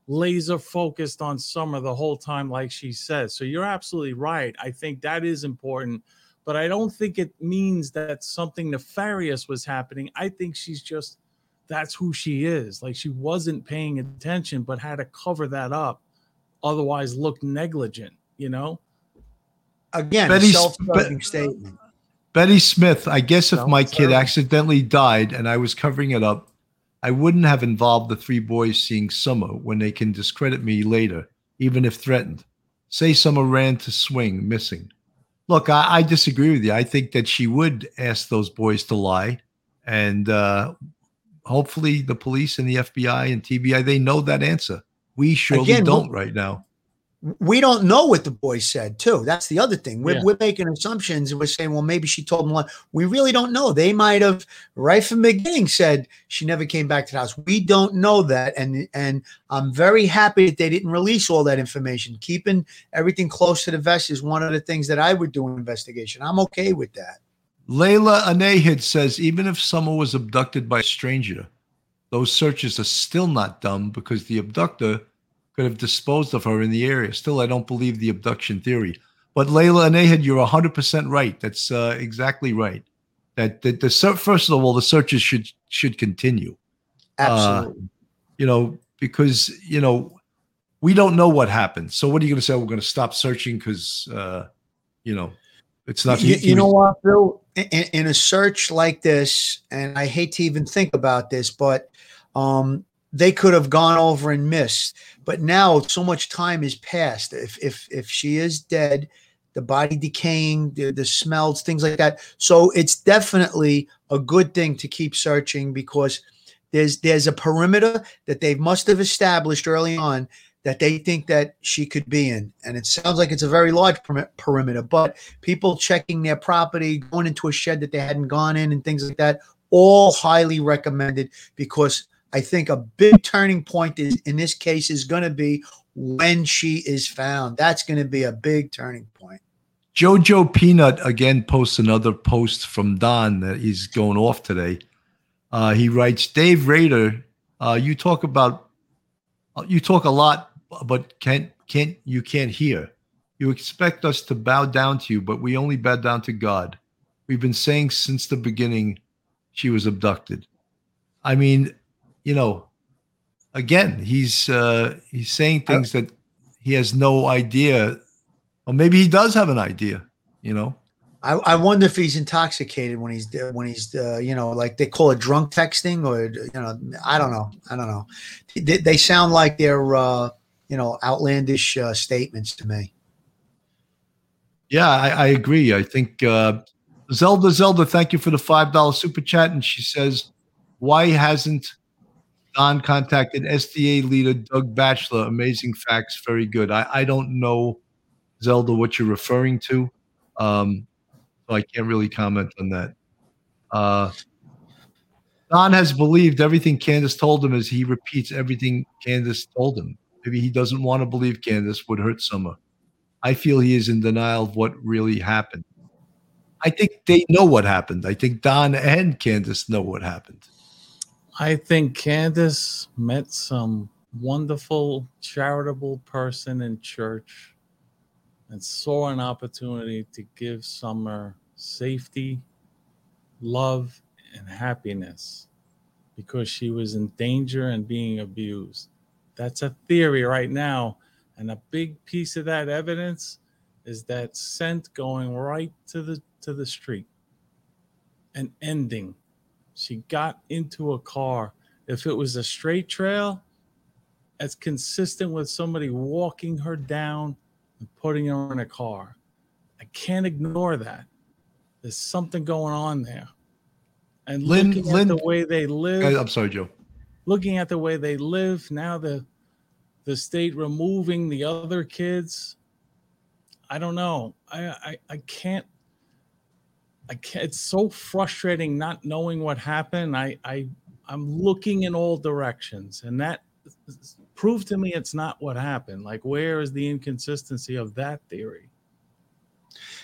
laser focused on Summer the whole time, like she says. So you're absolutely right. I think that is important, but I don't think it means that something nefarious was happening. I think she's just that's who she is. Like she wasn't paying attention, but had to cover that up otherwise look negligent, you know? Again, Betty self-serving Bet- statement. Betty Smith, I guess if my kid accidentally died and I was covering it up, I wouldn't have involved the three boys seeing Summer when they can discredit me later, even if threatened. Say Summer ran to swing, missing. Look, I, I disagree with you. I think that she would ask those boys to lie. And uh, hopefully the police and the FBI and TBI, they know that answer. We surely Again, don't right now. We don't know what the boy said too. That's the other thing. We're, Yeah. we're making assumptions and we're saying well maybe she told him one we really don't know. They might have right from the beginning said she never came back to the house. We don't know that. And and i'm very happy that they didn't release all that information. Keeping everything close to the vest is one of the things that i would do in investigation. I'm okay with that. Layla Anahid says even if Summer was abducted by a stranger, those searches are still not done because the abductor could have disposed of her in the area. Still, I don't believe the abduction theory. But Layla Anahid, you're 100% right. That's uh, exactly right. That the, the first of all, the searches should should continue. absolutely You know, because you know we don't know what happened. So what are you going to say? We're going to stop searching because uh, you know it's not. you, you know what bill in, in a search like this and i hate to even think about this but um they could have gone over and missed. But now so much time has passed. If if if she is dead the body decaying the, the smells things like that. So it's definitely a good thing to keep searching because there's there's a perimeter that they must have established early on that they think that she could be in. And it sounds like it's a very large peri- perimeter but people checking their property, going into a shed that they hadn't gone in, and things like that. All highly recommended because I think a big turning point is in this case is going to be when she is found. That's going to be a big turning point. Jojo Peanut again posts another post from Don that he's going off today. Uh, he writes, Dave Rader, uh, you talk about, uh, you talk a lot, but can't, can't, you can't hear. You expect us to bow down to you, but we only bow down to God. We've been saying since the beginning she was abducted. I mean, you know, again, he's uh, he's saying things that he has no idea, or maybe he does have an idea. You know, I, I wonder if he's intoxicated when he's when he's uh, you know like they call it drunk texting or you know I don't know I don't know. They, they sound like they're uh, you know outlandish uh, statements to me. Yeah, I, I agree. I think uh, Zelda Zelda, thank you for the five dollar super chat, and she says, "Why hasn't Don contacted SDA leader Doug Batchelor? Amazing facts, very good." I, I don't know, Zelda, what you're referring to. Um, so I can't really comment on that. Uh, Don has believed everything Candace told him as he repeats everything Candace told him. Maybe he doesn't want to believe Candace would hurt Summer. I feel he is in denial of what really happened. I think they know what happened. I think Don and Candace know what happened. I think Candace met some wonderful charitable person in church and saw an opportunity to give Summer safety, love, and happiness because she was in danger and being abused. That's a theory right now. And a big piece of that evidence is that scent going right to the to the street and ending. She got into a car. If it was a straight trail, it's consistent with somebody walking her down and putting her in a car. I can't ignore that. There's something going on there. And Lynn- looking Lynn- at the way they live, I'm sorry, Joe. looking at the way they live now, the the state removing the other kids. I don't know. I I, I can't. It's so frustrating not knowing what happened. I I I'm looking in all directions, and that proved to me it's not what happened. Like, where is the inconsistency of that theory?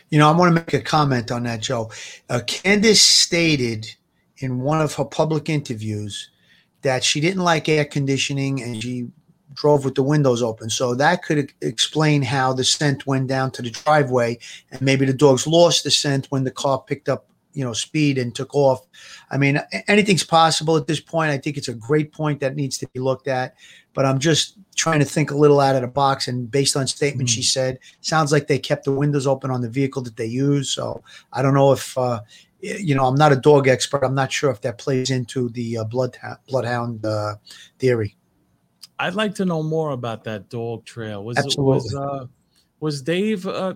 You know, I want to make a comment on that, Joe. Uh, Candace stated in one of her public interviews that she didn't like air conditioning and she drove with the windows open. So that could explain how the scent went down to the driveway and maybe the dogs lost the scent when the car picked up, you know, speed and took off. I mean, anything's possible at this point. I think it's a great point that needs to be looked at, but I'm just trying to think a little out of the box and based on statements she said, sounds like they kept the windows open on the vehicle that they use. So I don't know if uh, you know, I'm not a dog expert. I'm not sure if that plays into the uh, blood bloodhound uh, theory. I'd like to know more about that dog trail. Was Absolutely. was uh, was Dave uh,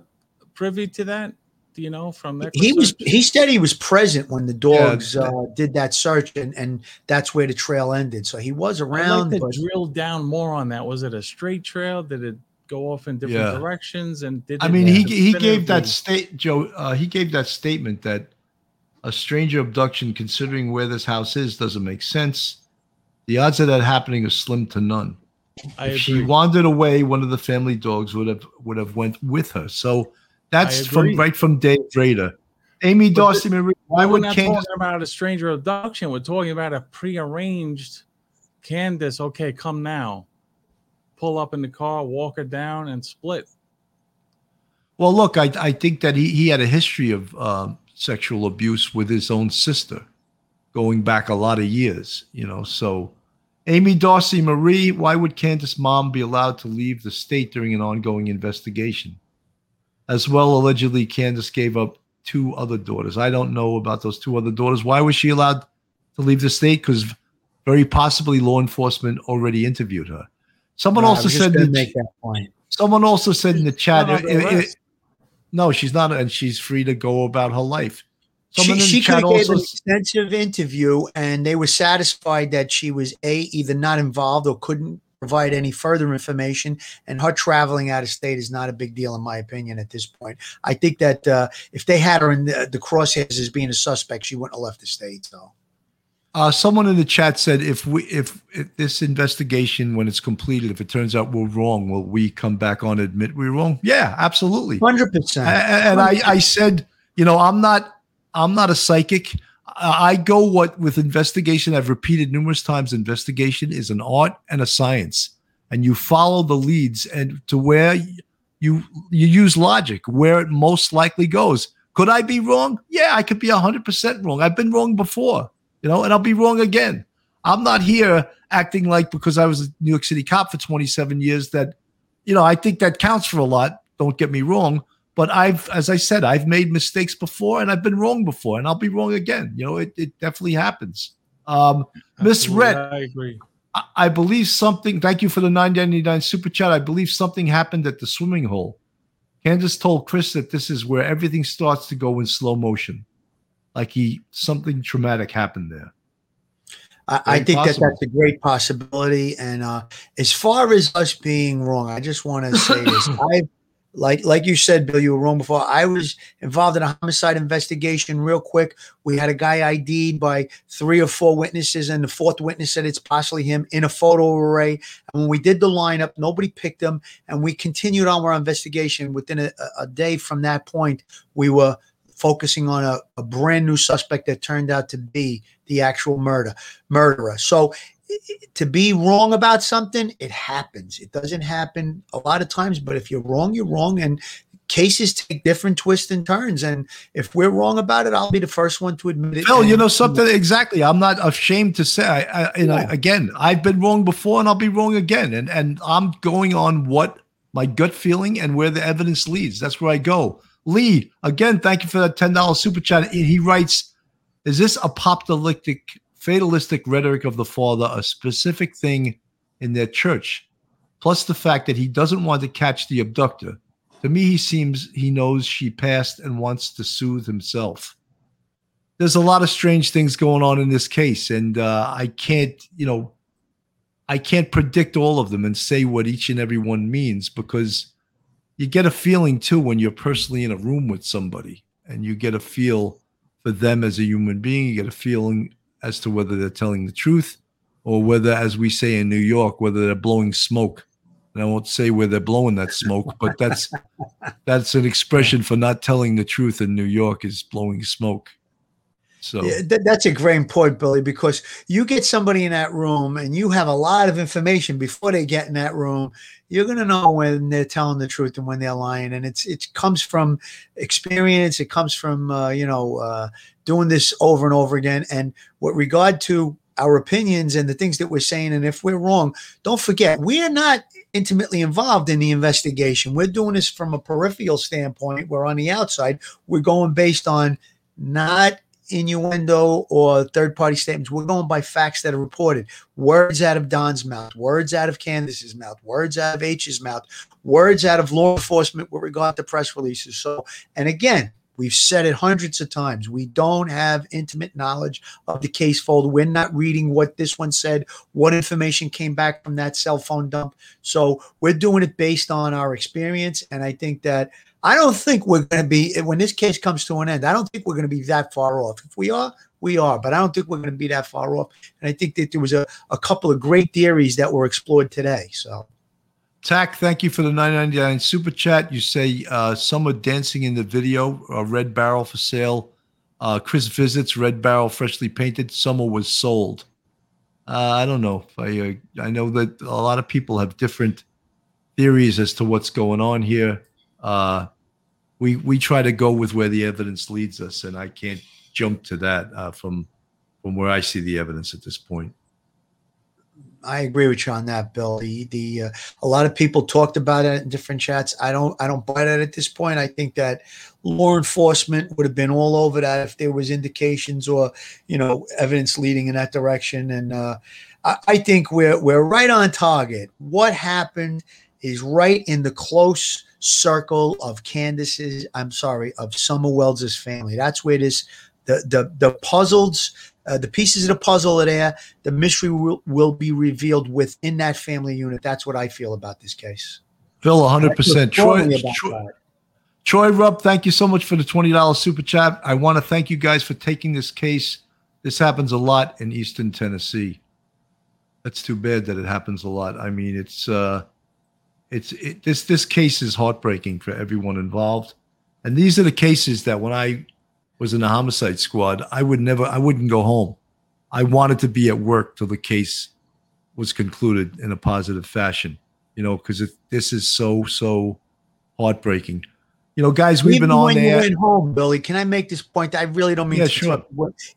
privy to that? Do you know from that? He was. He said he was present when the dogs Yeah. uh, did that search, and, and that's where the trail ended. So he was I'd around. like to but drill down more on that. Was it a straight trail? Did it go off in different Yeah. directions? And did I mean, he he gave that state, Joe. Uh, he gave that statement that a stranger abduction, considering where this house is, doesn't make sense. The odds of that happening are slim to none. I if she wandered away, one of the family dogs would have would have went with her. So that's from right from Dave Rader. Amy But Darcy Marie, why We're would not Candace? talking about a stranger abduction. We're talking about a prearranged Candace. Okay, come now. Pull up in the car, walk her down, and split. Well, look, I I think that he he had a history of um, sexual abuse with his own sister, going back a lot of years. You know, so Amy Darcy Marie, why would Candace's mom be allowed to leave the state during an ongoing investigation? As well, allegedly, Candace gave up two other daughters. I don't know about those two other daughters. Why was she allowed to leave the state? Because very possibly law enforcement already interviewed her. Someone Nah, also said gonna that make that point. Someone also said in the chat, Not eh, it- eh, eh, it- no, she's not, and she's free to go about her life. She, Someone in she could have gave an extensive interview, and they were satisfied that she was a either not involved or couldn't provide any further information. And her traveling out of state is not a big deal, in my opinion, at this point. I think that uh, if they had her in the, the crosshairs as being a suspect, she wouldn't have left the state. So uh, someone in the chat said, if we, if, if this investigation, when it's completed, if it turns out we're wrong, will we come back on and admit we're wrong? Yeah, absolutely. hundred percent. and I, I said, you know, I'm not, I'm not a psychic. I go what with investigation. I've repeated numerous times. Investigation is an art and a science, and you follow the leads and to where you you use logic where it most likely goes. Could I be wrong? Yeah, I could be hundred percent wrong. I've been wrong before, you know, and I'll be wrong again. I'm not here acting like because I was a New York City cop for 27 years that you know, I think that counts for a lot. Don't get me wrong. But I've, as I said, I've made mistakes before and I've been wrong before and I'll be wrong again. You know, it, it definitely happens. Um, Miss Red, I agree. I- I believe something. Thank you for the 999 super chat. I believe something happened at the swimming hole. Candace told Chris that this is where everything starts to go in slow motion, like he something traumatic happened there. I, I Very think that that's a great possibility. And uh, as far as us being wrong, I just want to say this: I, like like you said, Bill, you were wrong before. I was involved in a homicide investigation. Real quick, we had a guy ID'd by three or four witnesses, and the fourth witness said it's possibly him in a photo array. And when we did the lineup, nobody picked him, and we continued on our investigation. Within a, a day from that point, we were focusing on a, a brand new suspect that turned out to be the actual murder murderer. So to be wrong about something, it happens. It doesn't happen a lot of times, but if you're wrong, you're wrong. And cases take different twists and turns. And if we're wrong about it, I'll be the first one to admit it. Phil, you know something exactly. I'm not ashamed to say. I, I, I, Yeah. again, I've been wrong before, and I'll be wrong again. And and I'm going on what my gut feeling and where the evidence leads. That's where I go. Lee, again, thank you for that ten dollars super chat. He writes, "Is this apocalyptic, fatalistic rhetoric of the father a specific thing in their church? Plus the fact that he doesn't want to catch the abductor. To me, he seems he knows she passed and wants to soothe himself." there's a lot of strange things going on in this case and uh, i can't you know i can't predict all of them and say what each and every one means because you get a feeling too when you're personally in a room with somebody and you get a feel for them as a human being you get a feeling as to whether they're telling the truth or whether as we say in new york whether they're blowing smoke and i won't say where they're blowing that smoke but that's that's an expression for not telling the truth in new york is blowing smoke so Yeah, that- that's a great point, Billy, because you get somebody in that room and you have a lot of information before they get in that room. You're going to know when they're telling the truth and when they're lying, and it's it comes from experience. It comes from uh, you know uh, doing this over and over again. And with regard to our opinions and the things that we're saying, and if we're wrong, don't forget we are not intimately involved in the investigation. We're doing this from a peripheral standpoint. We're on the outside. We're going based on not innuendo or third party statements. We're going by facts that are reported. Words out of Don's mouth, words out of Candace's mouth, words out of H's mouth, words out of law enforcement with regard to press releases. So, and again, we've said it hundreds of times. We don't have intimate knowledge of the case folder. We're not reading what this one said, what information came back from that cell phone dump. So we're doing it based on our experience. And I think that I don't think we're going to be when this case comes to an end. I don't think we're going to be that far off. If we are, we are, but I don't think we're going to be that far off. And I think that there was a, a couple of great theories that were explored today. So Tack, thank you for the 999 super chat. You say uh, some are dancing in the video, uh, Red Barrel for sale. Uh, Chris visits Red Barrel freshly painted. Summer was sold. Uh, I don't know. I uh, I know that a lot of people have different theories as to what's going on here. Uh, we we try to go with where the evidence leads us, and I can't jump to that from from where I see the evidence at this point. I agree with you on that, Bill. The the uh, a lot of people talked about it in different chats. I don't I don't buy that at this point. I think that law enforcement would have been all over that if there was indications or you know evidence leading in that direction. And uh, I, I think we're we're right on target. What happened is right in the close circle of Candace's. I'm sorry, of Summer Wells's family. That's where this the the the puzzles uh, the pieces of the puzzle are there. The mystery will, will be revealed within that family unit. That's what I feel about this case. Phil, 100%. Troy, Troy, that. Troy Rupp, thank you so much for the $20 super chat. I want to thank you guys for taking this case. This happens a lot in Eastern Tennessee. That's too bad that it happens a lot. I mean, it's uh it's it, this this case is heartbreaking for everyone involved. And these are the cases that when I was in the homicide squad, I would never I wouldn't go home. I wanted to be at work till the case was concluded in a positive fashion, you know, because this is so so heartbreaking. You know, guys, we've Even been on when you there. went home, Billy. Can I make this point? I really don't mean Yeah, to sure.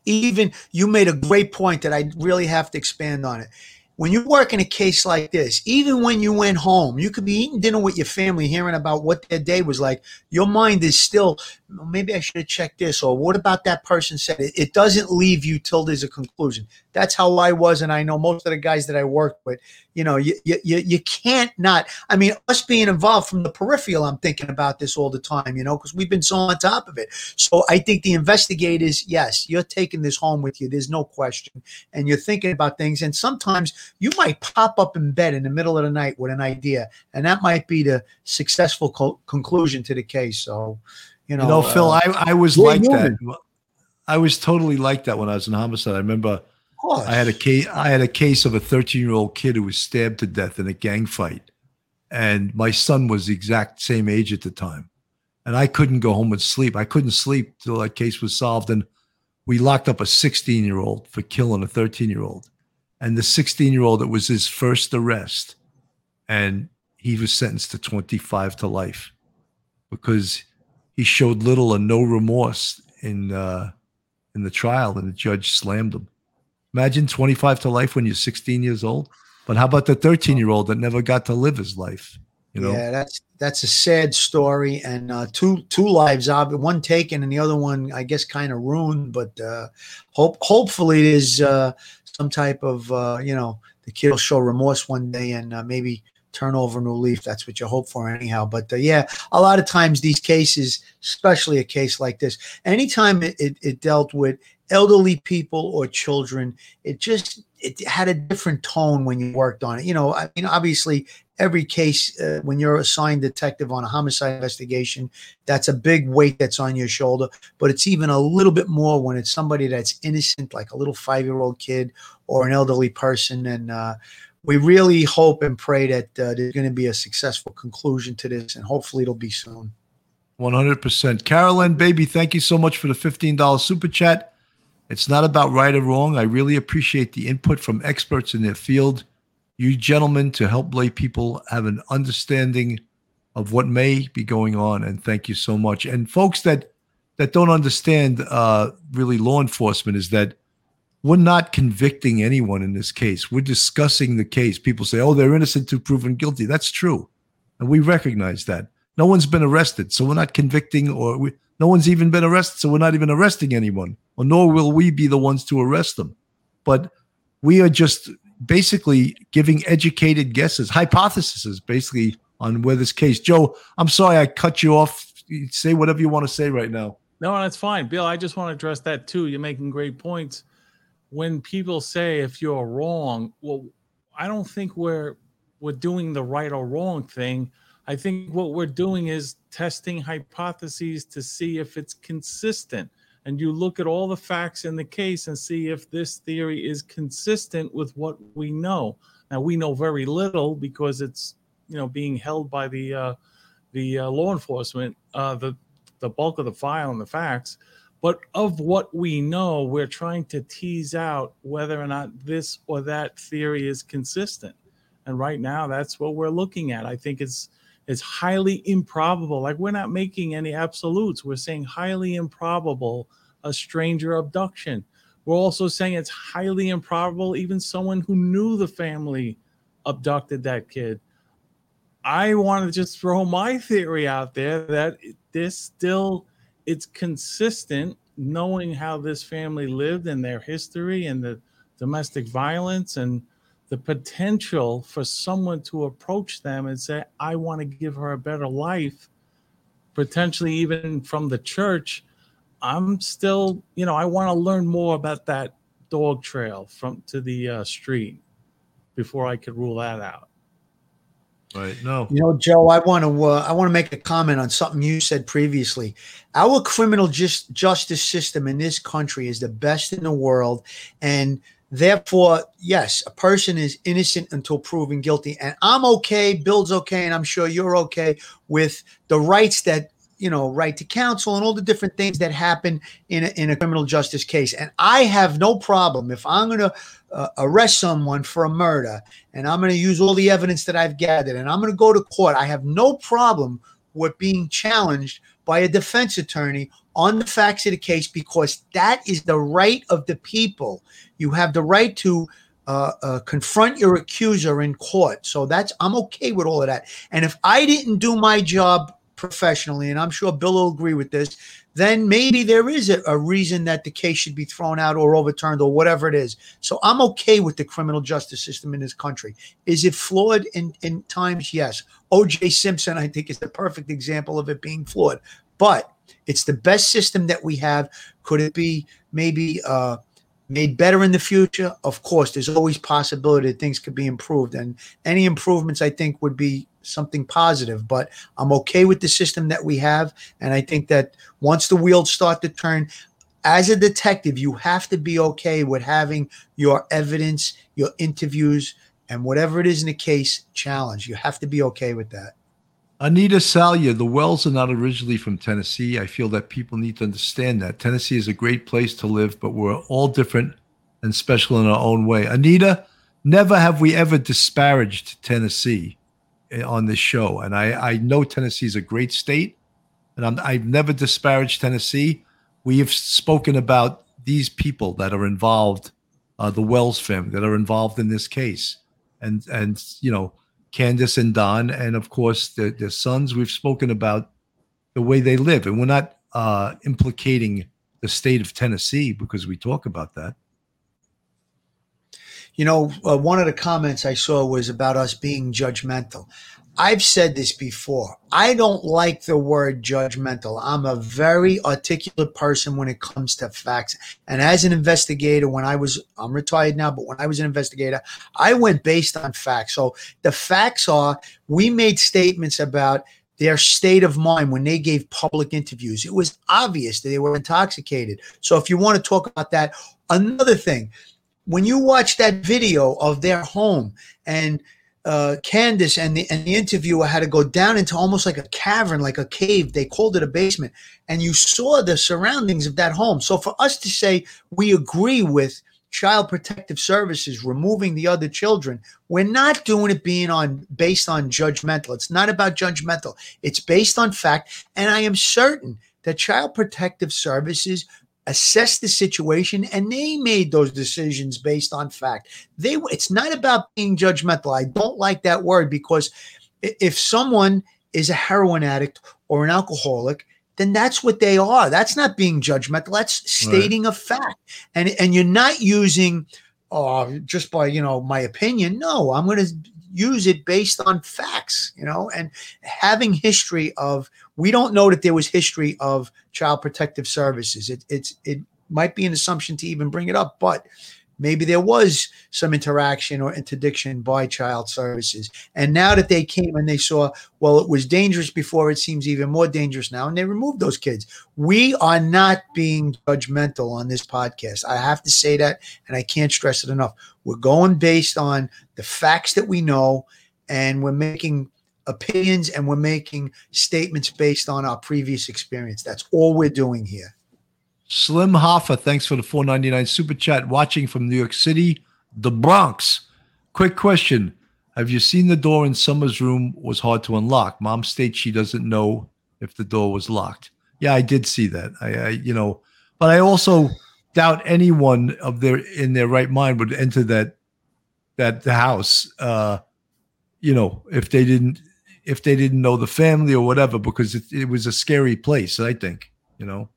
Even you made a great point that I really have to expand on it. when you work in a case like this, even when you went home, you could be eating dinner with your family, hearing about what their day was like. Your mind is still, maybe I should have checked this, or what about that person said? It, it doesn't leave you till there's a conclusion. That's how I was, and I know most of the guys that I worked with. You know, you you you can't not. I mean, us being involved from the peripheral, I'm thinking about this all the time. You know, because we've been so on top of it. So I think the investigators, yes, you're taking this home with you. There's no question, and you're thinking about things, and sometimes you might pop up in bed in the middle of the night with an idea, and that might be the successful co- conclusion to the case. So, you know, You know, Phil, uh, I, I was like you that. I was totally like that when I was in homicide. I remember. I had a case. I had a case of a 13 year old kid who was stabbed to death in a gang fight, and my son was the exact same age at the time, and I couldn't go home and sleep. I couldn't sleep till that case was solved, and we locked up a 16 year old for killing a 13 year old, and the 16 year old it was his first arrest, and he was sentenced to 25 to life because he showed little or no remorse in uh, in the trial, and the judge slammed him. Imagine 25 to life when you're 16 years old. But how about the 13 year old that never got to live his life? You know, yeah, that's that's a sad story, and uh, two two lives, ob- one taken and the other one, I guess, kind of ruined. But uh, hope hopefully there's uh, some type of uh, you know the kid will show remorse one day and uh, maybe turn over a new leaf. That's what you hope for, anyhow. But uh, yeah, a lot of times these cases, especially a case like this, anytime it, it, it dealt with elderly people or children, it just it had a different tone when you worked on it. You know, I mean, obviously every case uh, when you're assigned detective on a homicide investigation that's a big weight that's on your shoulder but it's even a little bit more when it's somebody that's innocent like a little five-year-old kid or an elderly person and uh, we really hope and pray that uh, there's going to be a successful conclusion to this and hopefully it'll be soon 100%. Carolyn, baby, thank you so much for the $15 super chat. It's not about right or wrong. I really appreciate the input from experts in their field. You gentlemen to help lay people have an understanding of what may be going on. And thank you so much. And folks that that don't understand uh, really law enforcement is that we're not convicting anyone in this case. We're discussing the case. People say, "Oh, they're innocent to proven guilty." That's true, and we recognize that. No one's been arrested, so we're not convicting, or we, no one's even been arrested, so we're not even arresting anyone, or nor will we be the ones to arrest them. But we are just basically giving educated guesses, hypotheses, basically on where this case. Joe, I'm sorry I cut you off. Say whatever you want to say right now. No, that's fine. Bill, I just want to address that too. You're making great points. When people say if you're wrong, well, I don't think we're we're doing the right or wrong thing. I think what we're doing is testing hypotheses to see if it's consistent. And you look at all the facts in the case and see if this theory is consistent with what we know. Now we know very little because it's you know being held by the uh, the uh, law enforcement, uh, the the bulk of the file and the facts. But of what we know, we're trying to tease out whether or not this or that theory is consistent. And right now, that's what we're looking at. I think it's it's highly improbable. Like we're not making any absolutes. We're saying highly improbable a stranger abduction. We're also saying it's highly improbable even someone who knew the family abducted that kid. I want to just throw my theory out there that this still it's consistent knowing how this family lived and their history and the domestic violence and the potential for someone to approach them and say I want to give her a better life potentially even from the church I'm still you know I want to learn more about that dog trail from to the uh, street before I could rule that out Right. No. You know, Joe, I want to uh, I want to make a comment on something you said previously. Our criminal just justice system in this country is the best in the world, and therefore, yes, a person is innocent until proven guilty. And I'm okay, Bill's okay, and I'm sure you're okay with the rights that you know, right to counsel and all the different things that happen in a, in a criminal justice case. And I have no problem if I'm going to uh, arrest someone for a murder and I'm going to use all the evidence that I've gathered and I'm going to go to court. I have no problem with being challenged by a defense attorney on the facts of the case because that is the right of the people. You have the right to uh, uh, confront your accuser in court. So that's I'm okay with all of that. And if I didn't do my job professionally, and I'm sure Bill will agree with this, then maybe there is a, a, reason that the case should be thrown out or overturned or whatever it is. So I'm okay with the criminal justice system in this country. Is it flawed in, in times? Yes. OJ Simpson, I think, is the perfect example of it being flawed. But it's the best system that we have. Could it be maybe uh, made better in the future? Of course, there's always possibility that things could be improved, and any improvements I think would be something positive. But I'm okay with the system that we have, and I think that once the wheels start to turn, as a detective, you have to be okay with having your evidence, your interviews, and whatever it is in the case challenged. You have to be okay with that. Anita Salia, the Wells are not originally from Tennessee. I feel that people need to understand that. Tennessee is a great place to live, but we're all different and special in our own way. Anita, never have we ever disparaged Tennessee on this show. And I, I know Tennessee is a great state, and i have never disparaged Tennessee. We have spoken about these people that are involved, uh, the Wells family that are involved in this case. And, and, you know, Candace and Don, and of course their, their sons. We've spoken about the way they live, and we're not uh, implicating the state of Tennessee because we talk about that. You know, uh, one of the comments I saw was about us being judgmental. I've said this before. I don't like the word judgmental. I'm a very articulate person when it comes to facts. And as an investigator, when I was, I'm retired now, but when I was an investigator, I went based on facts. So the facts are we made statements about their state of mind when they gave public interviews. It was obvious that they were intoxicated. So if you want to talk about that, another thing, when you watch that video of their home and uh, Candace and the and the interviewer had to go down into almost like a cavern, like a cave. They called it a basement, and you saw the surroundings of that home. So for us to say we agree with Child Protective Services removing the other children, we're not doing it being on based on judgmental. It's not about judgmental. It's based on fact, and I am certain that Child Protective Services assessed the situation and they made those decisions based on fact. They it's not about being judgmental. I don't like that word because if someone is a heroin addict or an alcoholic, then that's what they are. That's not being judgmental. That's stating right. a fact. And and you're not using uh, just by you know my opinion. No, I'm going to use it based on facts, you know, and having history of we don't know that there was history of child protective services. It, it's it might be an assumption to even bring it up, but maybe there was some interaction or interdiction by child services. And now that they came and they saw, well, it was dangerous before, it seems even more dangerous now, and they removed those kids. We are not being judgmental on this podcast. I have to say that, and I can't stress it enough. We're going based on the facts that we know, and we're making opinions and we're making statements based on our previous experience. That's all we're doing here. Slim Hoffa, thanks for the 499 super chat. Watching from New York City, the Bronx. Quick question. Have you seen the door in Summer's room was hard to unlock? Mom states she doesn't know if the door was locked. Yeah, I did see that. I, I you know, but I also doubt anyone of their in their right mind would enter that that the house uh you know if they didn't if they didn't know the family or whatever, because it, it was a scary place. I think, you know.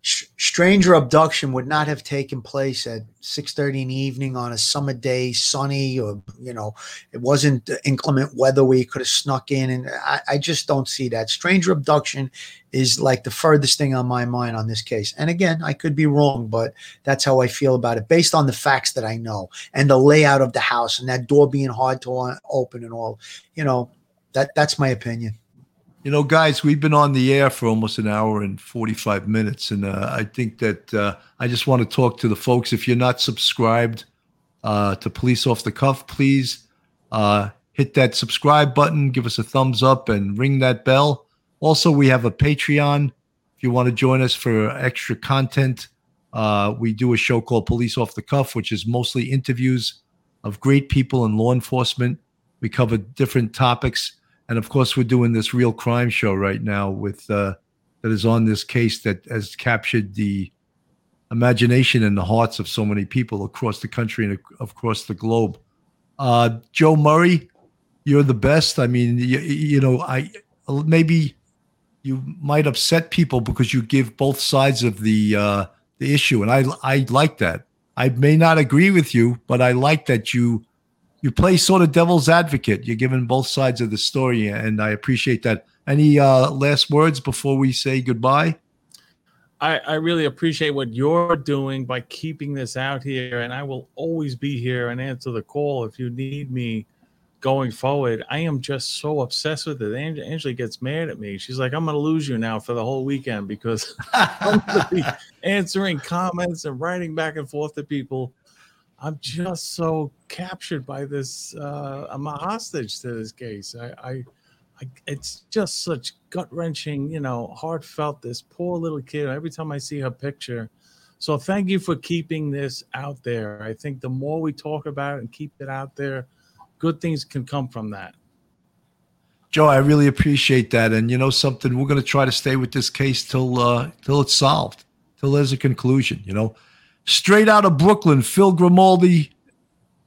Stranger abduction would not have taken place at 6:30 in the evening on a summer day, sunny, or you know, it wasn't inclement weather where you could have snuck in, and I, I just don't see that. Stranger abduction is like the furthest thing on my mind on this case. And again, I could be wrong, but that's how I feel about it, based on the facts that I know and the layout of the house and that door being hard to open and all. You know, that that's my opinion. You know, guys, we've been on the air for almost an hour and 45 minutes. And uh, I think that uh, I just want to talk to the folks. If you're not subscribed uh, to Police Off the Cuff, please uh, hit that subscribe button, give us a thumbs up, and ring that bell. Also, we have a Patreon. If you want to join us for extra content, uh, we do a show called Police Off the Cuff, which is mostly interviews of great people in law enforcement. We cover different topics and of course we're doing this real crime show right now with uh, that is on this case that has captured the imagination and the hearts of so many people across the country and across the globe. Uh, Joe Murray, you're the best. I mean, you, you know, I maybe you might upset people because you give both sides of the uh, the issue, and I I like that. I may not agree with you, but I like that you you play sort of devil's advocate. You're giving both sides of the story, and I appreciate that. Any uh, last words before we say goodbye? I, I really appreciate what you're doing by keeping this out here, and I will always be here and answer the call if you need me going forward. I am just so obsessed with it. Ang- Angela gets mad at me. She's like, "I'm going to lose you now for the whole weekend because I'm going to be answering comments and writing back and forth to people." I'm just so captured by this. Uh, I'm a hostage to this case. I, I I, it's just such gut wrenching, you know, heartfelt. This poor little kid. Every time I see her picture, so thank you for keeping this out there. I think the more we talk about it and keep it out there, good things can come from that. Joe, I really appreciate that. And you know something, we're going to try to stay with this case till uh, till it's solved, till there's a conclusion. You know, straight out of Brooklyn, Phil Grimaldi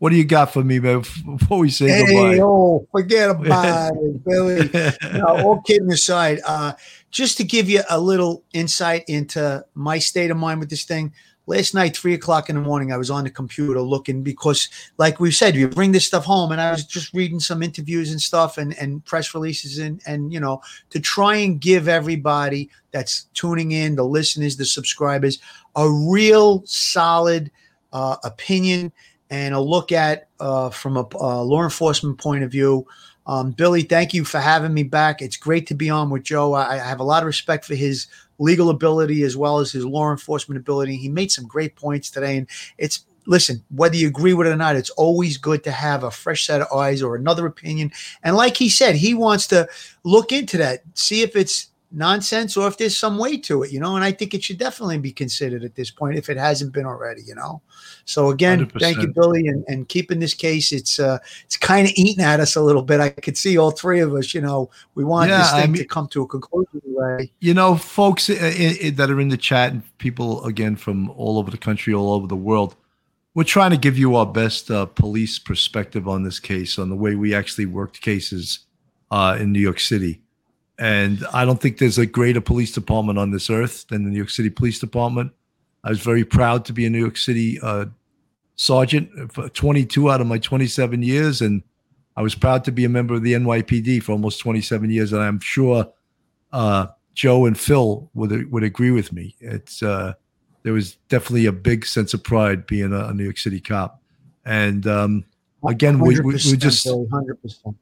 what do you got for me, man, before we say hey, goodbye? Oh, forget about it, Billy. No, all kidding aside, uh, just to give you a little insight into my state of mind with this thing. Last night, three o'clock in the morning, I was on the computer looking because, like we said, you bring this stuff home, and I was just reading some interviews and stuff and, and press releases and and you know to try and give everybody that's tuning in, the listeners, the subscribers, a real solid uh, opinion and a look at uh, from a uh, law enforcement point of view. Um, Billy, thank you for having me back. It's great to be on with Joe. I, I, have a lot of respect for his legal ability as well as his law enforcement ability. He made some great points today, and it's listen, whether you agree with it or not, it's always good to have a fresh set of eyes or another opinion. And like he said, he wants to look into that, see if it's nonsense or if there's some way to it, you know. And I think it should definitely be considered at this point if it hasn't been already, you know. So again, 100%. thank you, Billy, and, and keeping this case. It's uh it's kind of eating at us a little bit. I could see all three of us, you know, we want yeah, this thing I mean, to come to a conclusion. Right? You know, folks uh, that are in the chat and people again from all over the country, all over the world. We're trying to give you our best uh, police perspective on this case, on the way we actually worked cases uh, in New York City and I don't think there's a greater police department on this earth than the New York City Police Department. I was very proud to be a New York City uh, sergeant for 22 out of my 27 years, and I was proud to be a member of the NYPD for almost 27 years. And I'm sure uh, Joe and Phil would would agree with me. It's uh, there was definitely a big sense of pride being a, a New York City cop, and um, again, we, we, we just 100%.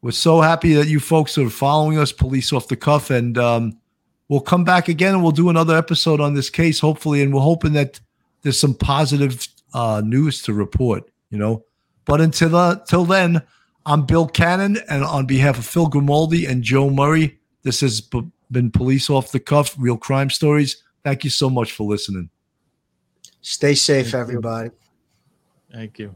We're so happy that you folks are following us, police off the cuff, and um, we'll come back again and we'll do another episode on this case, hopefully, and we're hoping that there's some positive uh, news to report. You know, but until uh, till then, I'm Bill Cannon, and on behalf of Phil Grimaldi and Joe Murray, this has b- been Police Off the Cuff, Real Crime Stories. Thank you so much for listening. Stay safe, everybody. Thank you.